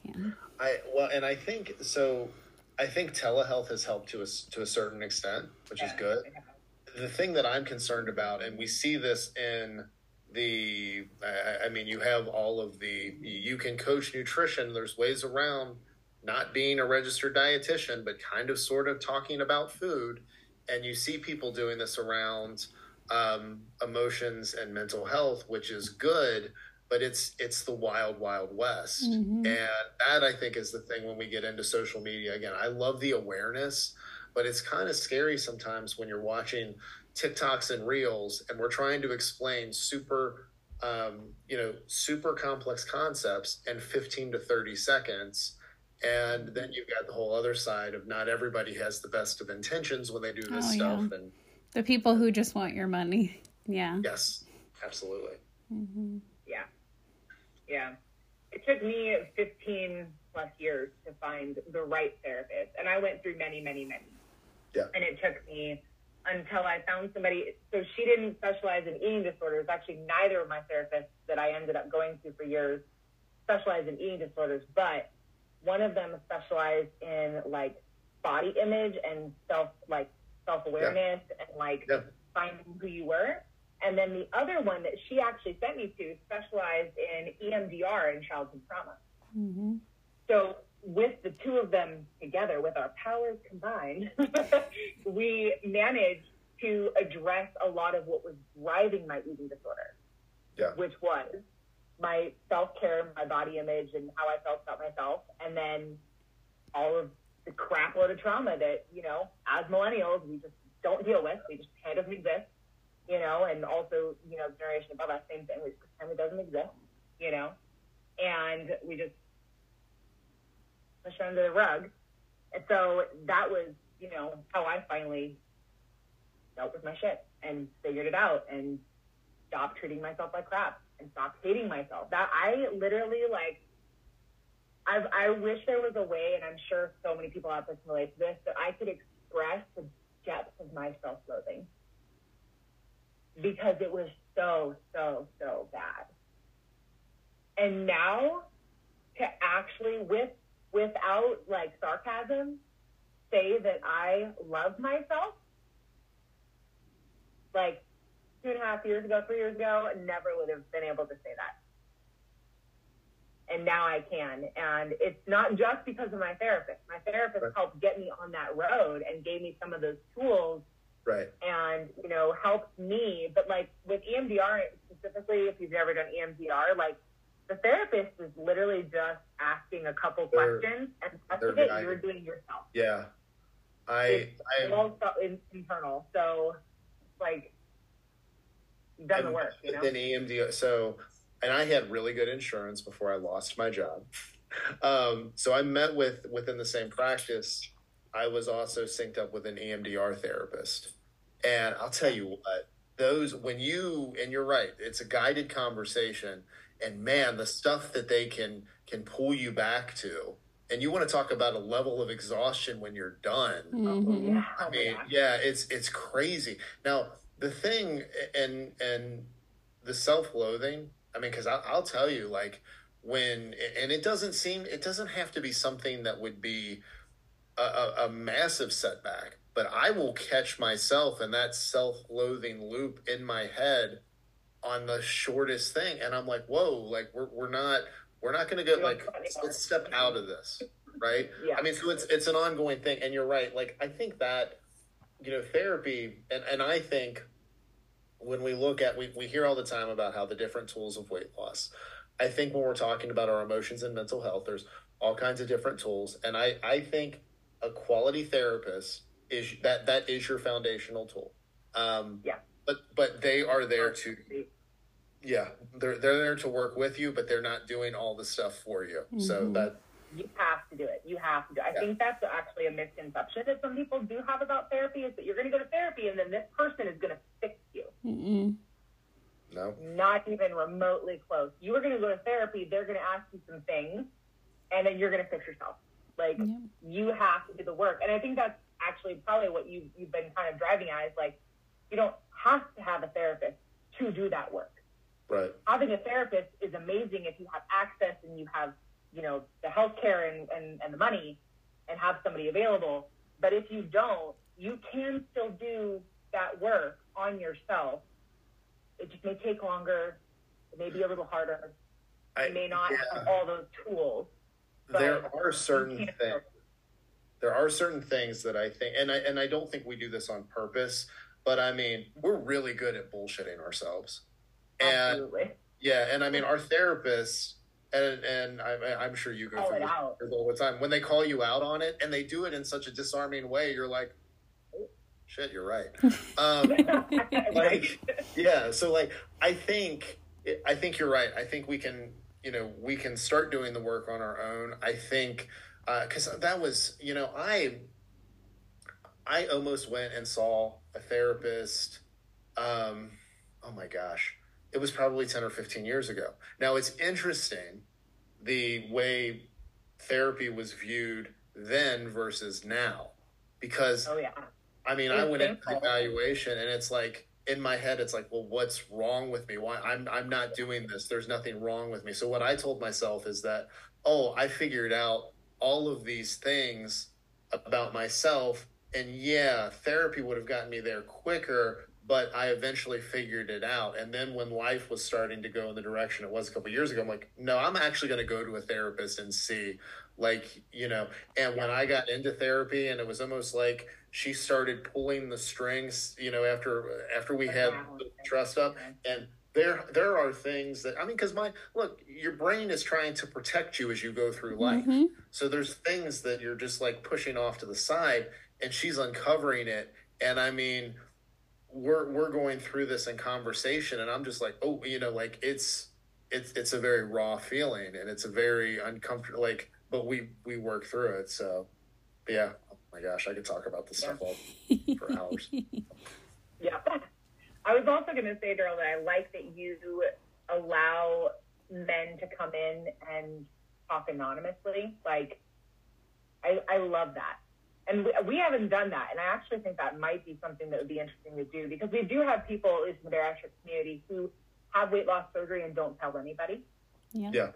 Yeah. I well, and I think so. I think telehealth has helped to a s- to a certain extent, which is good. The thing that I'm concerned about, and we see this in the, I, I mean, you have all of the, you can coach nutrition. There's ways around not being a registered dietitian, but kind of sort of talking about food. And you see people doing this around um, emotions and mental health, which is good, but it's it's the wild, wild west. Mhm. And that I think is the thing when we get into social media. Again, I love the awareness, but it's kind of scary sometimes when you're watching TikToks and Reels and we're trying to explain super, um, you know, super complex concepts in 15 to 30 seconds. And then you've got the whole other side of not everybody has the best of intentions when they do this Oh, stuff. yeah. And The people who just want your money. Yeah. yes, absolutely. hmm Yeah. Yeah. It took me 15 plus years to find the right therapist. And I went through many, many, many. Yeah. And it took me until I found somebody. So she didn't specialize in eating disorders. Actually, neither of my therapists that I ended up going to for years specialized in eating disorders. But one of them specialized in like body image and self, like self awareness and like Yeah. finding who you were. And then the other one that she actually sent me to specialized in EMDR and childhood trauma. hmm So with the two of them together, with our powers combined, we managed to address a lot of what was driving my eating disorder, Yeah. which was my self care, my body image, and how I felt about myself, and then all of the crap load of trauma that you know, as millennials, we just don't deal with. We just kind of exist, you know, and also you know, the generation above us, same thing. We just pretend it doesn't exist, you know, and we just push it under the rug. And so that was, you know, how I finally dealt with my shit and figured it out and stopped treating myself like crap and stopped hating myself. That I literally like I've, I wish there was a way, and I'm sure so many people out there can relate to this, that I could express the depth of my self-loathing because it was so, so, so bad. And now to actually, with without like sarcasm, say that I love myself, like two and a half years ago, three years ago, never would have been able to say that. and now I can. And it's not just because of my therapist. My therapist Right. helped get me on that road and gave me some of those tools Right. and you know helped me. But like with EMDR specifically, if you've never done EMDR, like the therapist is literally just asking a couple They're- questions and the they're rest of it you're doing yourself. Yeah. I It's I all internal. So like doesn't and work, you know. Then EMD. So, and I had really good insurance before I lost my job. Um, so I met with within the same practice. I was also synced up with an EMDR therapist, and I'll tell you what those when you and you're right, it's a guided conversation, and man, the stuff that they can can pull you back to, and you want to talk about a level of exhaustion when you're done. Mhm. I oh mean, yeah, it's it's crazy. Now the thing and and the self-loathing. I mean, because I'll tell you, like when and it doesn't seem it doesn't have to be something that would be a, a, a massive setback, but I will catch myself in that self-loathing loop in my head on the shortest thing, and I'm like, whoa, like we're we're not we're not going to go like anymore. let's step out of this, right? Yeah. I mean, so it's it's an ongoing thing, and you're right. Like I think that you know therapy, and and I think when we look at we we hear all the time about how the different tools of weight loss. I think when we're talking about our emotions and mental health, there's all kinds of different tools, and I I think a quality therapist is that that is your foundational tool. Um, Yeah. But but they are there to yeah they're they're there to work with you, but they're not doing all the stuff for you. So Mhm. that you have to do it. You have to do it. I Yeah. think that's actually a misconception that some people do have about therapy is that you're going to go to therapy and then this person is going to fix you. Mm-mm. no Not even remotely close. You are going to go to therapy. They're going to ask you some things and then you're going to fix yourself. Like Yeah. you have to do the work. And I think that's actually probably what you, you've been kind of driving at is like, you don't have to have a therapist to do that work. right having a therapist is amazing if you have access and you have, you know, the healthcare and, and, and the money and have somebody available. But if you don't, you can still do that work on yourself. It just may take longer. It may be a little harder. I You may not yeah. have all those tools. there are certain things there are certain things that I think and I and I don't think we do this on purpose, but I mean, we're really good at bullshitting ourselves. And Absolutely. yeah, and I mean our therapists and and I, I'm sure you go Call through it this out. all the time. When they call you out on it and they do it in such a disarming way, you're like, oh, shit, you're right. Um, like yeah so like i think i think you're right i think we can you know we can start doing the work on our own i think because that was you know i i almost went and saw a therapist um oh my gosh it was probably 10 or 15 years ago now it's interesting the way therapy was viewed then versus now because oh, yeah. I mean, I It's went into the evaluation, and it's like in my head, it's like, well, what's wrong with me? Why I'm I'm not doing this? There's nothing wrong with me. So what I told myself is that, oh, I figured out all of these things about myself, and yeah, therapy would have gotten me there quicker. But I eventually figured it out. And then when life was starting to go in the direction it was a couple years ago, I'm like, no, I'm actually going to go to a therapist and see, like, you know. And when I got into therapy, and it was almost like she started pulling the strings, you know, after after we had the trust up, and there there are things that I mean, because my look, your brain is trying to protect you as you go through life. Mhm. So there's things that you're just like pushing off to the side, and she's uncovering it. And I mean, we're we're going through this in conversation, and I'm just like, oh, you know, like it's it's it's a very raw feeling, and it's a very uncomfortable. Like, but we we work through it. So, yeah. Oh my gosh, I could talk about this stuff all for hours. Yeah. I was also going to say, Daryl, that I like that you allow men to come in and talk anonymously. Like, I, I love that. And we, we haven't done that. And I actually think that might be something that would be interesting to do because we do have people, at least in the bariatric community, who have weight loss surgery and don't tell anybody. Yeah. Yeah.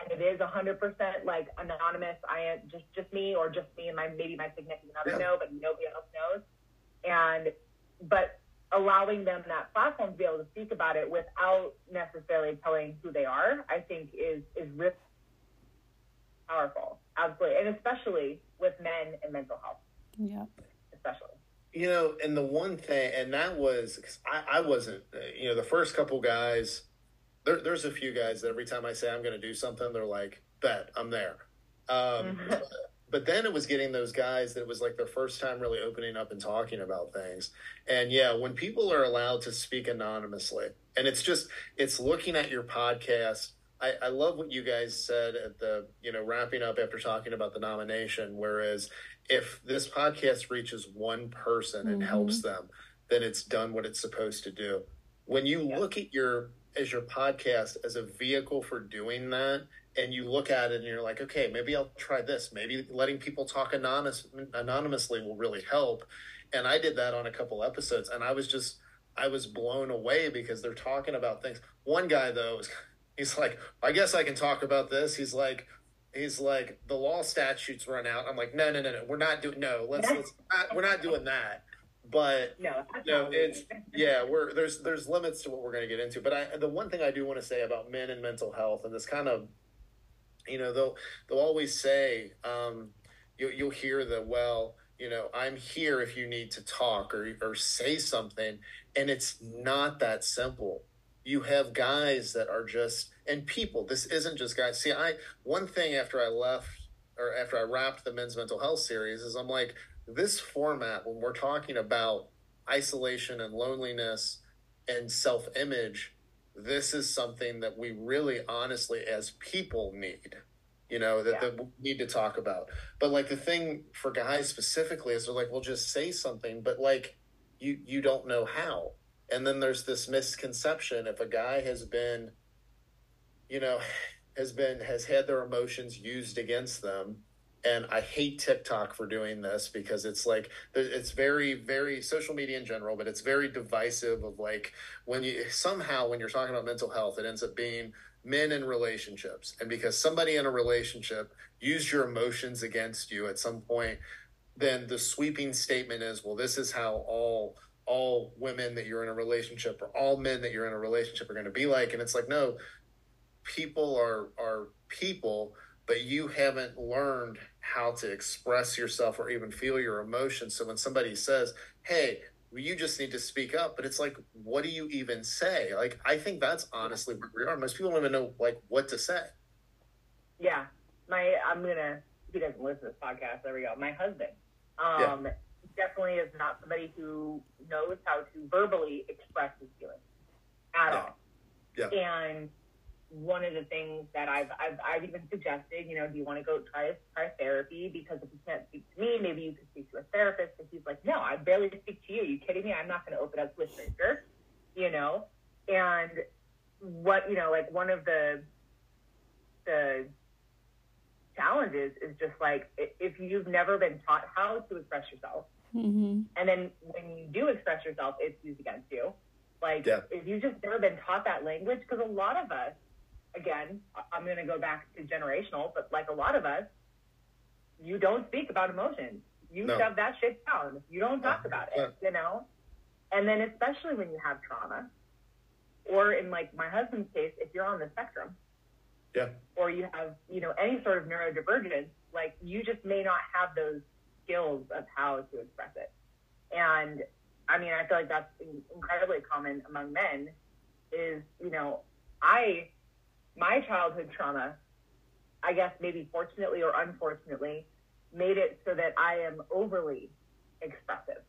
And it is 100% like anonymous. I am just, just me or just me and my, maybe my significant other Yeah. know, but nobody else knows. And, but allowing them that platform to be able to speak about it without necessarily telling who they are, I think is, is really powerful. Absolutely. And especially with men and mental health, Yeah. especially. You know, and the one thing, and that was because I, I wasn't, uh, you know, the first couple guys, there, there's a few guys that every time I say I'm going to do something, they're like, bet, I'm there. Um, but then it was getting those guys that it was like their first time really opening up and talking about things. And yeah, when people are allowed to speak anonymously, and it's just, it's looking at your podcast. I, I love what you guys said at the, you know, wrapping up after talking about the nomination. Whereas if this podcast reaches one person and Mhm. helps them, then it's done what it's supposed to do. When you Yeah. look at your as your podcast as a vehicle for doing that, and you look at it and you're like, okay, maybe I'll try this. Maybe letting people talk anonymous anonymously will really help. And I did that on a couple episodes, and I was just I was blown away because they're talking about things. One guy though, is- he's like, I guess I can talk about this. He's like, he's like, the law statutes run out. I'm like, no, no, no, no, we're not doing. No, let's, let's not, we're not doing that. But No, no, it's yeah. We're there's there's limits to what we're going to get into. But I the one thing I do want to say about men and mental health and this kind of, you know, they'll they'll always say, um, you you'll hear the well, you know, I'm here if you need to talk or or say something, and it's not that simple. You have guys that are just and people. This isn't just guys. See, I one thing after I left or after I wrapped the men's mental health series is I'm like this format when we're talking about isolation and loneliness and self image, this is something that we really honestly as people need. You know, that, Yeah. that we need to talk about. But like the thing for guys specifically is they're like, well just say something, but like you you don't know how. And then there's this misconception if a guy has been, you know, has been has had their emotions used against them and I hate TikTok for doing this because it's like it's very very social media in general, but it's very divisive. Of like when you somehow when you're talking about mental health, it ends up being men in relationships, and because somebody in a relationship used your emotions against you at some point, then the sweeping statement is, well, this is how all all women that you're in a relationship or all men that you're in a relationship are going to be like, and it's like no, people are are people but you haven't learned how to express yourself or even feel your emotions. So when somebody says, "Hey, you just need to speak up," but it's like, what do you even say? Like, I think that's honestly where we are. Most people don't even know like what to say. Yeah, my I'm gonna. He doesn't listen to this podcast. There we go. My husband, um, definitely is not somebody who knows how to verbally express his feelings at Yeah. all. Yeah. And one of the things that I've, I've I've even suggested, you know, do you want to go try try therapy? Because if you can't speak to me, maybe you could speak to a therapist. And he's like, no, I barely speak to you. you kidding me? I'm not going to open up to a stranger, you know. And what you know, like one of the the challenges is just like if you've never been taught how to express yourself, Mm-hmm. and then when you do express yourself, it's used against you. Like Yeah. if you've just never been taught that language, because a lot of us, again, I- I'm going to go back to generational, but like a lot of us, you don't speak about emotions. You No. shove that shit down. You don't talk about it, 100%. you know? And then especially when you have trauma, or in like my husband's case, if you're on the spectrum, Yeah. or you have, you know, any sort of neurodivergence, like you just may not have those skills of how to express it. And I mean, I feel like that's incredibly common among men is, you know, I, my childhood trauma, I guess maybe fortunately or unfortunately, made it so that I am overly expressive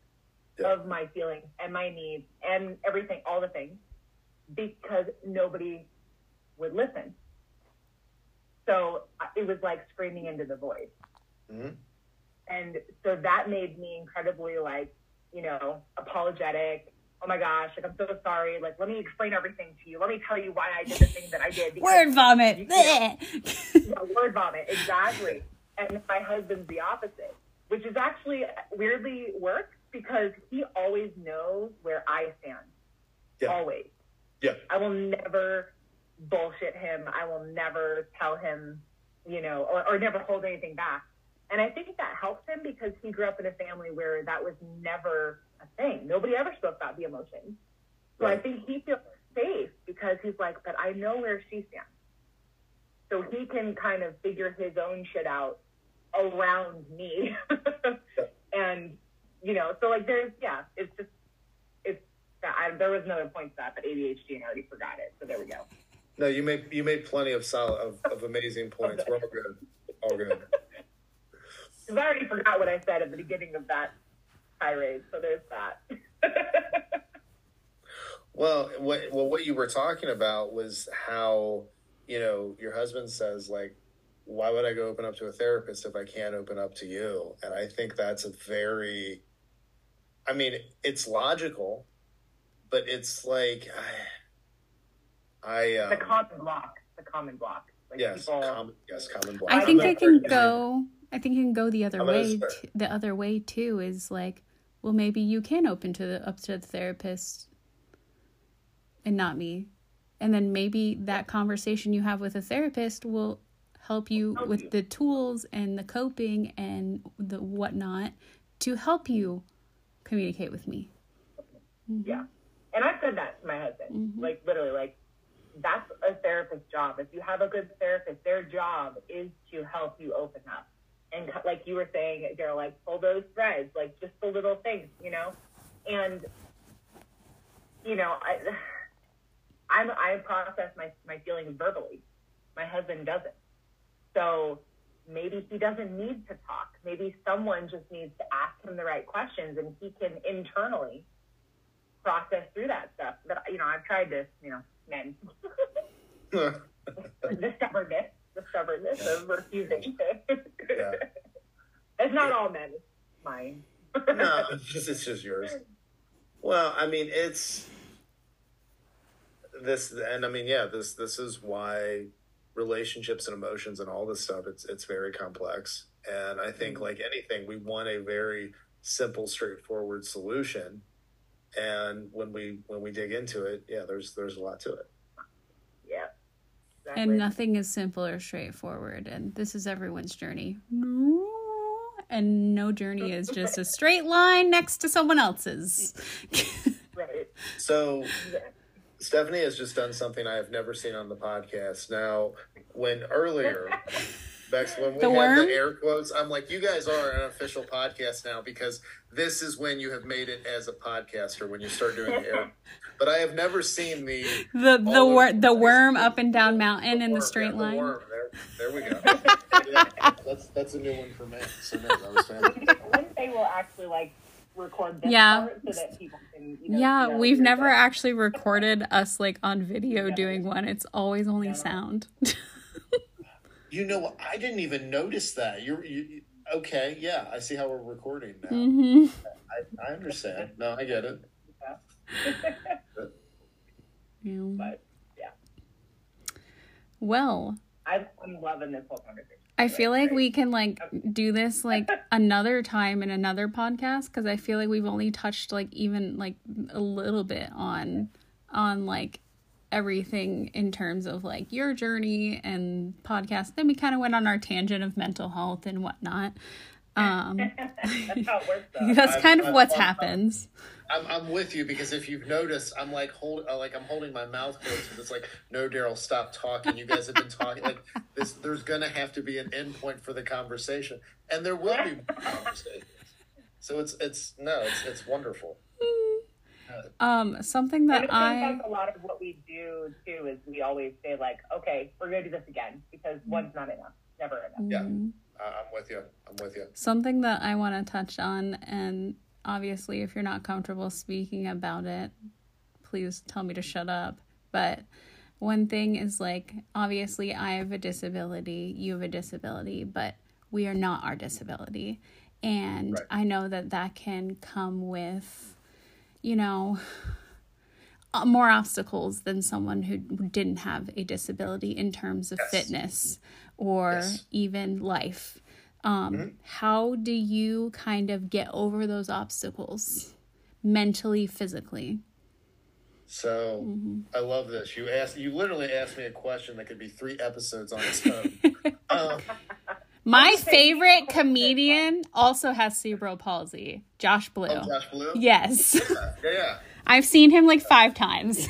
Yeah. of my feelings and my needs and everything, all the things, because nobody would listen. So it was like screaming into the void. Mhm. And so that made me incredibly like, you know, apologetic. Oh my gosh, like I'm so sorry. Like let me explain everything to you. Let me tell you why I did the thing that I did. Word vomit. You- Bleh. yeah, word vomit, exactly. And my husband's the opposite, which is actually weirdly works because he always knows where I stand. Yeah. Always. Yeah. I will never bullshit him. I will never tell him, you know, or, or never hold anything back. And I think that helps him because he grew up in a family where that was never a thing. Nobody ever spoke about the emotions. So I think he feels safe because he's like, but I know where she stands. so he can kind of figure his own shit out around me. and you know, so like there's yeah, it's just it's I, there was another point to that, but ADHD and I already forgot it. So there we go. No, you made you made plenty of solid of, of amazing points. We're all good. All good. Because I already forgot what I said at the beginning of that tirade. So there's that. Well, what well what you were talking about was how you know your husband says like, why would I go open up to a therapist if I can't open up to you? And I think that's a very, I mean, it's logical, but it's like, I, I um, the common block. The common block. Like yes, people, common, yes, common block. I I think don't they know. can go. I think you can go the other I'm way. T- the other way too is like, well, maybe you can open to the up to the therapist, and not me, and then maybe that conversation you have with a therapist will help you with the tools and the coping and the whatnot to help you communicate with me. Mm-hmm. Yeah. And I've said that to my husband. Mm-hmm. Like literally, like that's a therapist's job. If you have a good therapist, their job is to help you open up. And like you were saying, Daryl, like pull those threads, like just the little things, you know. And you know, I I'm, I process my my feelings verbally. My husband doesn't. So maybe he doesn't need to talk. Maybe someone just needs to ask him the right questions, and he can internally process through that stuff. But you know, I've tried to, you know, men, the stubbornness, the stubbornness of refusing to. Yeah. It's not all men. Mine. no, it's just, it's just yours. Well, I mean, it's this, and I mean, yeah, this this is why relationships and emotions and all this stuff it's it's very complex. And I think, mm-hmm. like anything, we want a very simple, straightforward solution. And when we when we dig into it, yeah, there's there's a lot to it. Yeah. Exactly. And nothing is simple or straightforward. And this is everyone's journey. And no journey is just a straight line next to someone else's. Right. So Stephanie has just done something I have never seen on the podcast. Now, when earlier, Bex, when we The had worm? the air quotes, I'm like, you guys are an official podcast now because this is when you have made it as a podcaster when you start doing the air. But I have never seen the the the wor- the worm up and down mountain in the worm, straight yeah, line. worm. There, there we go. Yeah, that's that's a new one for me. So no, that was fantastic. One day we'll actually like record this Yeah. so that people can. You know, Yeah, know we've never stuff. actually recorded us like on video doing one. It's always only sound. You know. I didn't even notice that. You're you, you- okay. Yeah, I see how we're recording now. hmm I, I understand. No, I get it. Yeah. But yeah, Well, I'm, I'm loving this whole conversation. I feel like we can like do this like another time in another podcast because I feel like we've only touched like even like a little bit on on like everything in terms of like your journey and podcast. Then we kind of went on our tangent of mental health and whatnot. Um, That's how it works. That's I'm- kind of I'm- what's I'm- happens. I'm, I'm with you because if you've noticed, I'm like hold uh, like I'm holding my mouth closed. 'cause It's like no, Daryl, stop talking. You guys have been talking like this. There's gonna have to be an end point for the conversation, and there will be more conversations. So it's it's no, it's it's wonderful. Um, something that it seems I like a lot of what we do too is we always say like, okay, we're gonna do this again because one's not enough, never enough. Yeah, uh, I'm with you. I'm with you. something that I want to touch on, and obviously, if you're not comfortable speaking about it, please tell me to shut up. But one thing is like, obviously, I have a disability, you have a disability, but we are not our disability. And Right. I know that that can come with, you know, uh, more obstacles than someone who didn't have a disability in terms of Yes. fitness or Yes. even life. Um, How do you kind of get over those obstacles mentally, physically? So Mm-hmm. I love this. You asked. You literally asked me a question that could be three episodes on its own. um, My favorite comedian also has cerebral palsy, Josh Blue. oh, Josh Blue. Yes. Yeah, yeah. I've seen him like five times.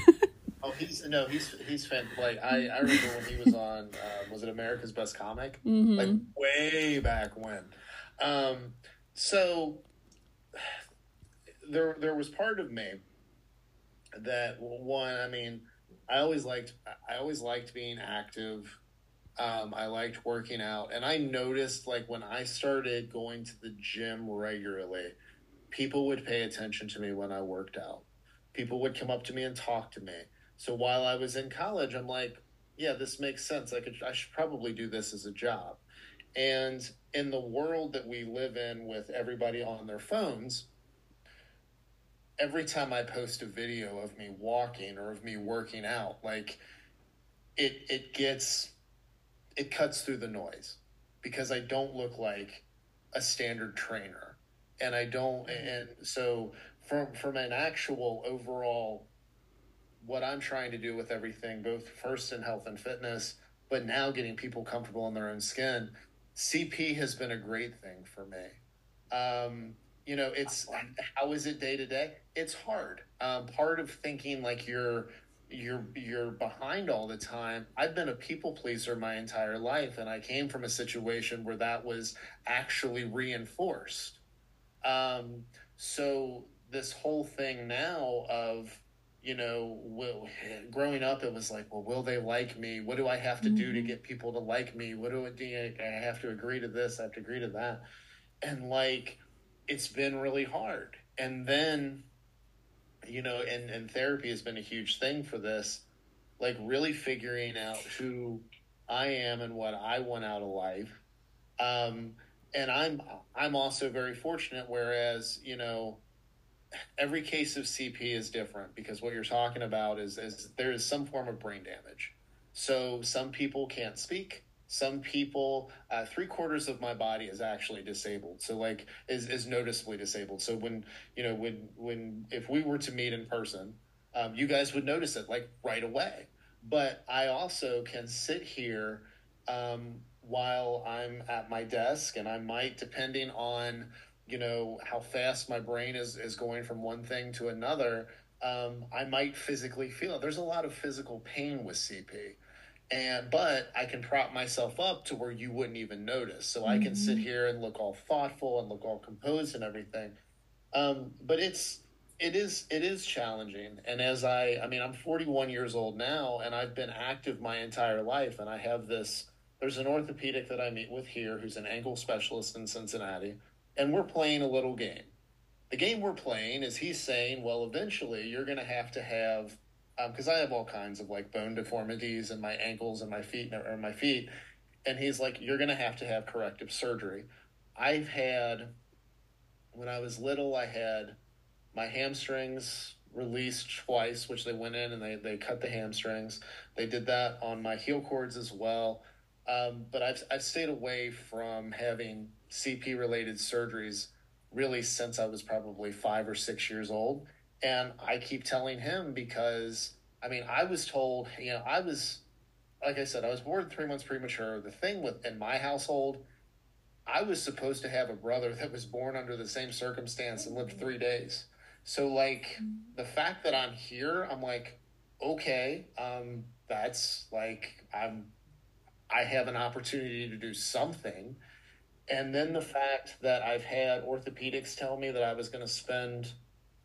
Oh, he's no, he's he's fan. Like I, I remember when he was on. Uh, was it America's Best Comic? Mhm. Like way back when. Um, so there, there was part of me that one. I mean, I always liked. I always liked being active. Um, I liked working out, and I noticed like when I started going to the gym regularly, people would pay attention to me when I worked out. People would come up to me and talk to me. So while I was in college, I'm like, yeah, this makes sense. I could, I should probably do this as a job. And in the world that we live in with everybody on their phones, every time I post a video of me walking or of me working out, like it it gets it cuts through the noise because I don't look like a standard trainer. And I don't mm-hmm. and so from from an actual overall what I'm trying to do with everything, both first in health and fitness, but now getting people comfortable in their own skin, CP has been a great thing for me. Um, you know, it's how is it day to day? It's hard. Um, part of thinking like you're you're you're behind all the time. I've been a people pleaser my entire life, and I came from a situation where that was actually reinforced. Um, so this whole thing now of you know, will growing up, it was like, well, will they like me? What do I have to do to get people to like me? What do I do? I have to agree to this. I have to agree to that. And like, it's been really hard. And then, you know, and, and therapy has been a huge thing for this, like really figuring out who I am and what I want out of life. Um, and I'm, I'm also very fortunate, whereas, you know, every case of CP is different because what you're talking about is, is there is some form of brain damage. So some people can't speak. Some people, uh, three quarters of my body is actually disabled. So like is, is noticeably disabled. So when, you know, when, when, if we were to meet in person, um, you guys would notice it like right away. But I also can sit here, um, while I'm at my desk and I might, depending on, you know how fast my brain is is going from one thing to another um, i might physically feel it. There's a lot of physical pain with cp and but i can prop myself up to where you wouldn't even notice. So i can sit here and look all thoughtful and look all composed and everything. Um, but it's it is it is challenging. And as i i mean i'm 41 years old now and i've been active my entire life. And i have this there's an orthopedic that i meet with here who's an ankle specialist in cincinnati and we're playing a little game. The game we're playing is he's saying, well, eventually you're going to have to have, because I have all kinds of like bone deformities in my ankles and my feet or my feet, and he's like, you're going to have to have corrective surgery. I've had, when I was little, I had my hamstrings released twice, which they went in and they, they cut the hamstrings. They did that on my heel cords as well. Um, but I've, I've stayed away from having CP related surgeries really since I was probably five or six years old. And I keep telling him because, I mean, I was told, you know, I was, like I said, I was born three months premature. The thing with, in my household, I was supposed to have a brother that was born under the same circumstance and lived three days. So, like, the fact that I'm here, I'm like, okay, um, that's like, I'm, I have an opportunity to do something. And then the fact that I've had orthopedics tell me that I was going to spend,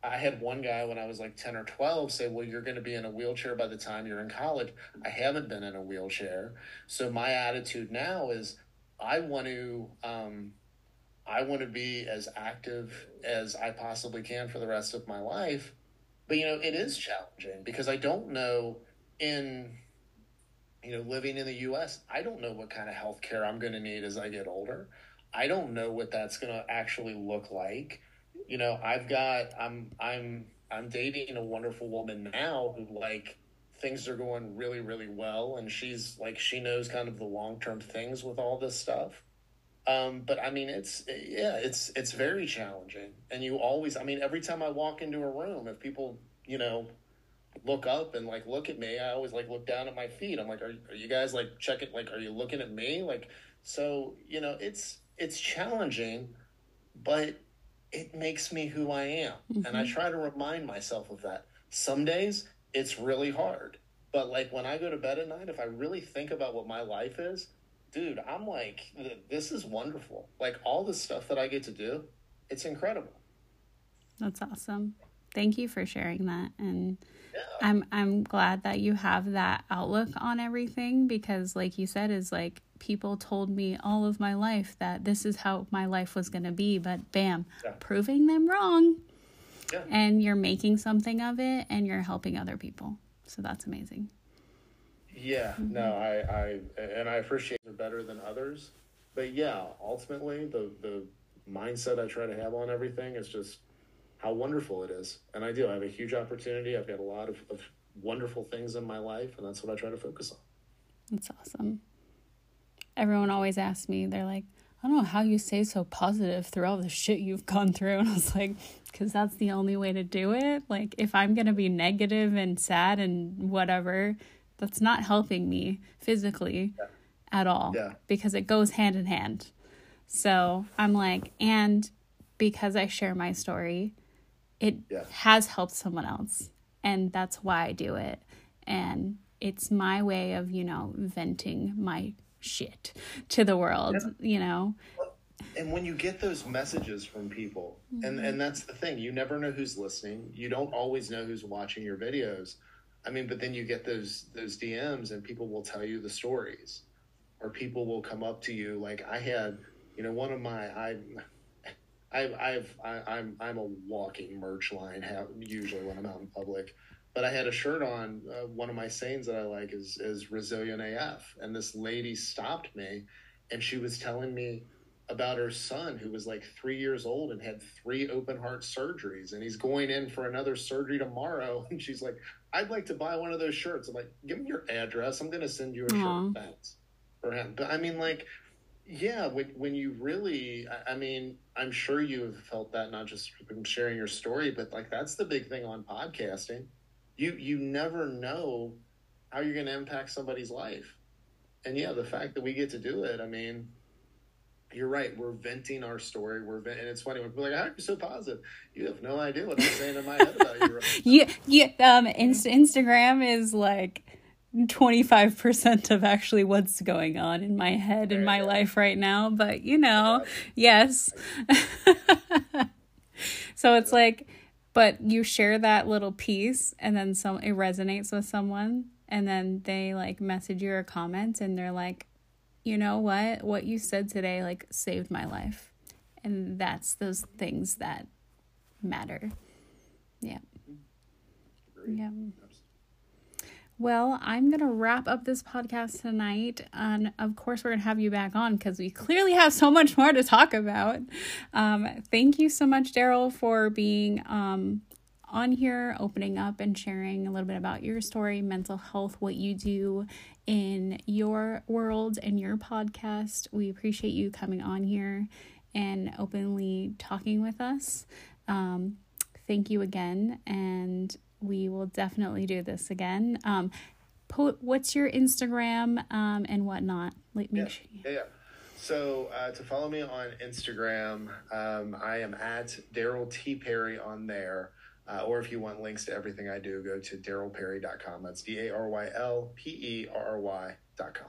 I had one guy when I was like 10 or 12 say, Well, you're going to be in a wheelchair by the time you're in college. I haven't been in a wheelchair. So my attitude now is I want to, um, I want to be as active as I possibly can for the rest of my life. But, you know, it is challenging because I don't know in, you know, living in the US, I don't know what kind of health care I'm going to need as I get older. I don't know what that's going to actually look like. You know, I've got I'm I'm I'm dating a wonderful woman now who like things are going really really well and she's like she knows kind of the long-term things with all this stuff. Um, but I mean it's yeah, it's it's very challenging. And you always I mean every time I walk into a room if people, you know, look up and like look at me, I always like look down at my feet. I'm like are, are you guys like checking like are you looking at me? Like so, you know, it's it's challenging, but it makes me who I am. And I mm-hmm. try to remind myself of that. Some days it's really hard. But like when I go to bed at night, if I really think about what my life is, dude, I'm like, this is wonderful. Like all the stuff that I get to do, it's incredible. That's awesome. Thank you for sharing that and I'm I'm glad that you have that outlook on everything because like you said is like people told me all of my life that this is how my life was going to be but bam Yeah. proving them wrong Yeah. and you're making something of it and you're helping other people. So that's amazing. Yeah, mm-hmm. no, I, I, and I appreciate they're better than others, but yeah, ultimately the the mindset I try to have on everything is just how wonderful it is, and I do. I have a huge opportunity. I've got a lot of, of wonderful things in my life, and that's what I try to focus on. That's awesome. Everyone always asks me, they're like, I don't know how you stay so positive through all the shit you've gone through. And I was like, because that's the only way to do it. Like, if I'm going to be negative and sad and whatever, that's not helping me physically at all Yeah. because it goes hand in hand. So I'm like, and because I share my story, it Yeah. has helped someone else. And that's why I do it. And it's my way of, you know, venting my shit to the world, you know? and when you get those messages from people and and mm-hmm. that's the thing you never know who's listening. You don't always know who's watching your videos. I mean but then you get those those dms and people will tell you the stories. Or people will come up to you like i had you know one of my i I've, I've I, I'm I'm a walking merch line usually when I'm out in public, but I had a shirt on. Uh, one of my sayings that I like is is resilient AF, and this lady stopped me, and she was telling me about her son who was like three years old and had three open heart surgeries and he's going in for another surgery tomorrow. And she's like i'd like to buy one of those shirts. I'm like give me your address. I'm going to send you a Aw. shirt thanks for him but i mean like yeah when, when you really I, I mean i'm sure you have felt that not just from sharing your story but like that's the big thing on podcasting you you never know how you're going to impact somebody's life and yeah the fact that we get to do it i mean you're right. We're venting our story. We're vent- and it's funny We're like, "How are you so positive?" You have no idea what I'm saying in my head about you. Right? Yeah, yeah. Um, Inst- Instagram is like twenty five percent of actually what's going on in my head in my go. life right now. But you know, yes. so it's like, but you share that little piece, and then some it resonates with someone, and then they like message you or comment, and they're like, you know what, what you said today like saved my life, and that's those things that matter. Yeah. Yeah. Well, I'm going to wrap up this podcast tonight. And of course, we're going to have you back on because we clearly have so much more to talk about. Um, thank you so much, Daryl, for being um, on here, opening up and sharing a little bit about your story, mental health, what you do in your world and your podcast. We appreciate you coming on here and openly talking with us. Um, thank you again and we will definitely do this again um po- what's your instagram um and whatnot like make Yeah, sure yeah, yeah. So uh, to follow me on Instagram, um, I am at Daryl T Perry on there. Uh, or if you want links to everything I do, go to darylperry.com. That's D A R Y L P E R R Y.com.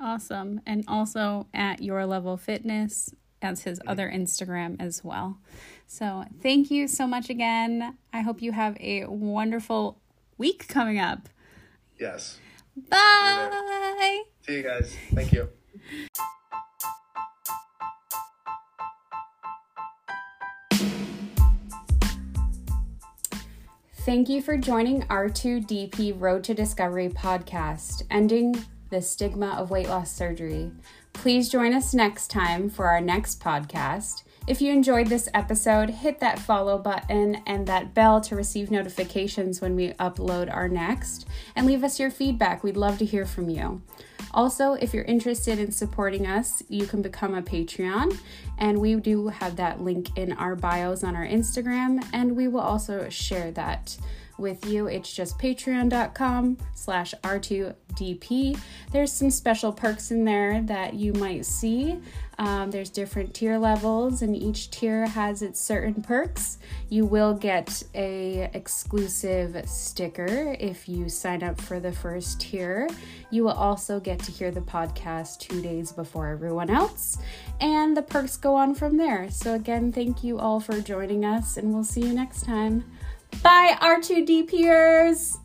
awesome and also at your level fitness as his other instagram as well so thank you so much again i hope you have a wonderful week coming up Yes. bye See you guys. Thank you. Thank you for joining R2DP Road to Discovery podcast, ending the stigma of weight loss surgery. Please join us next time for our next podcast. If you enjoyed this episode, hit that follow button and that bell to receive notifications when we upload our next, and leave us your feedback. We'd love to hear from you. Also, if you're interested in supporting us, you can become a Patreon, and we do have that link in our bios on our Instagram, and we will also share that with you. It's just patreon.com slash R2DP. There's some special perks in there that you might see. Um, there's different tier levels, and each tier has its certain perks. You will get a exclusive sticker if you sign up for the first tier. You will also get to hear the podcast two days before everyone else, and the perks go on from there. So again, thank you all for joining us, and we'll see you next time. Bye, R2D peers.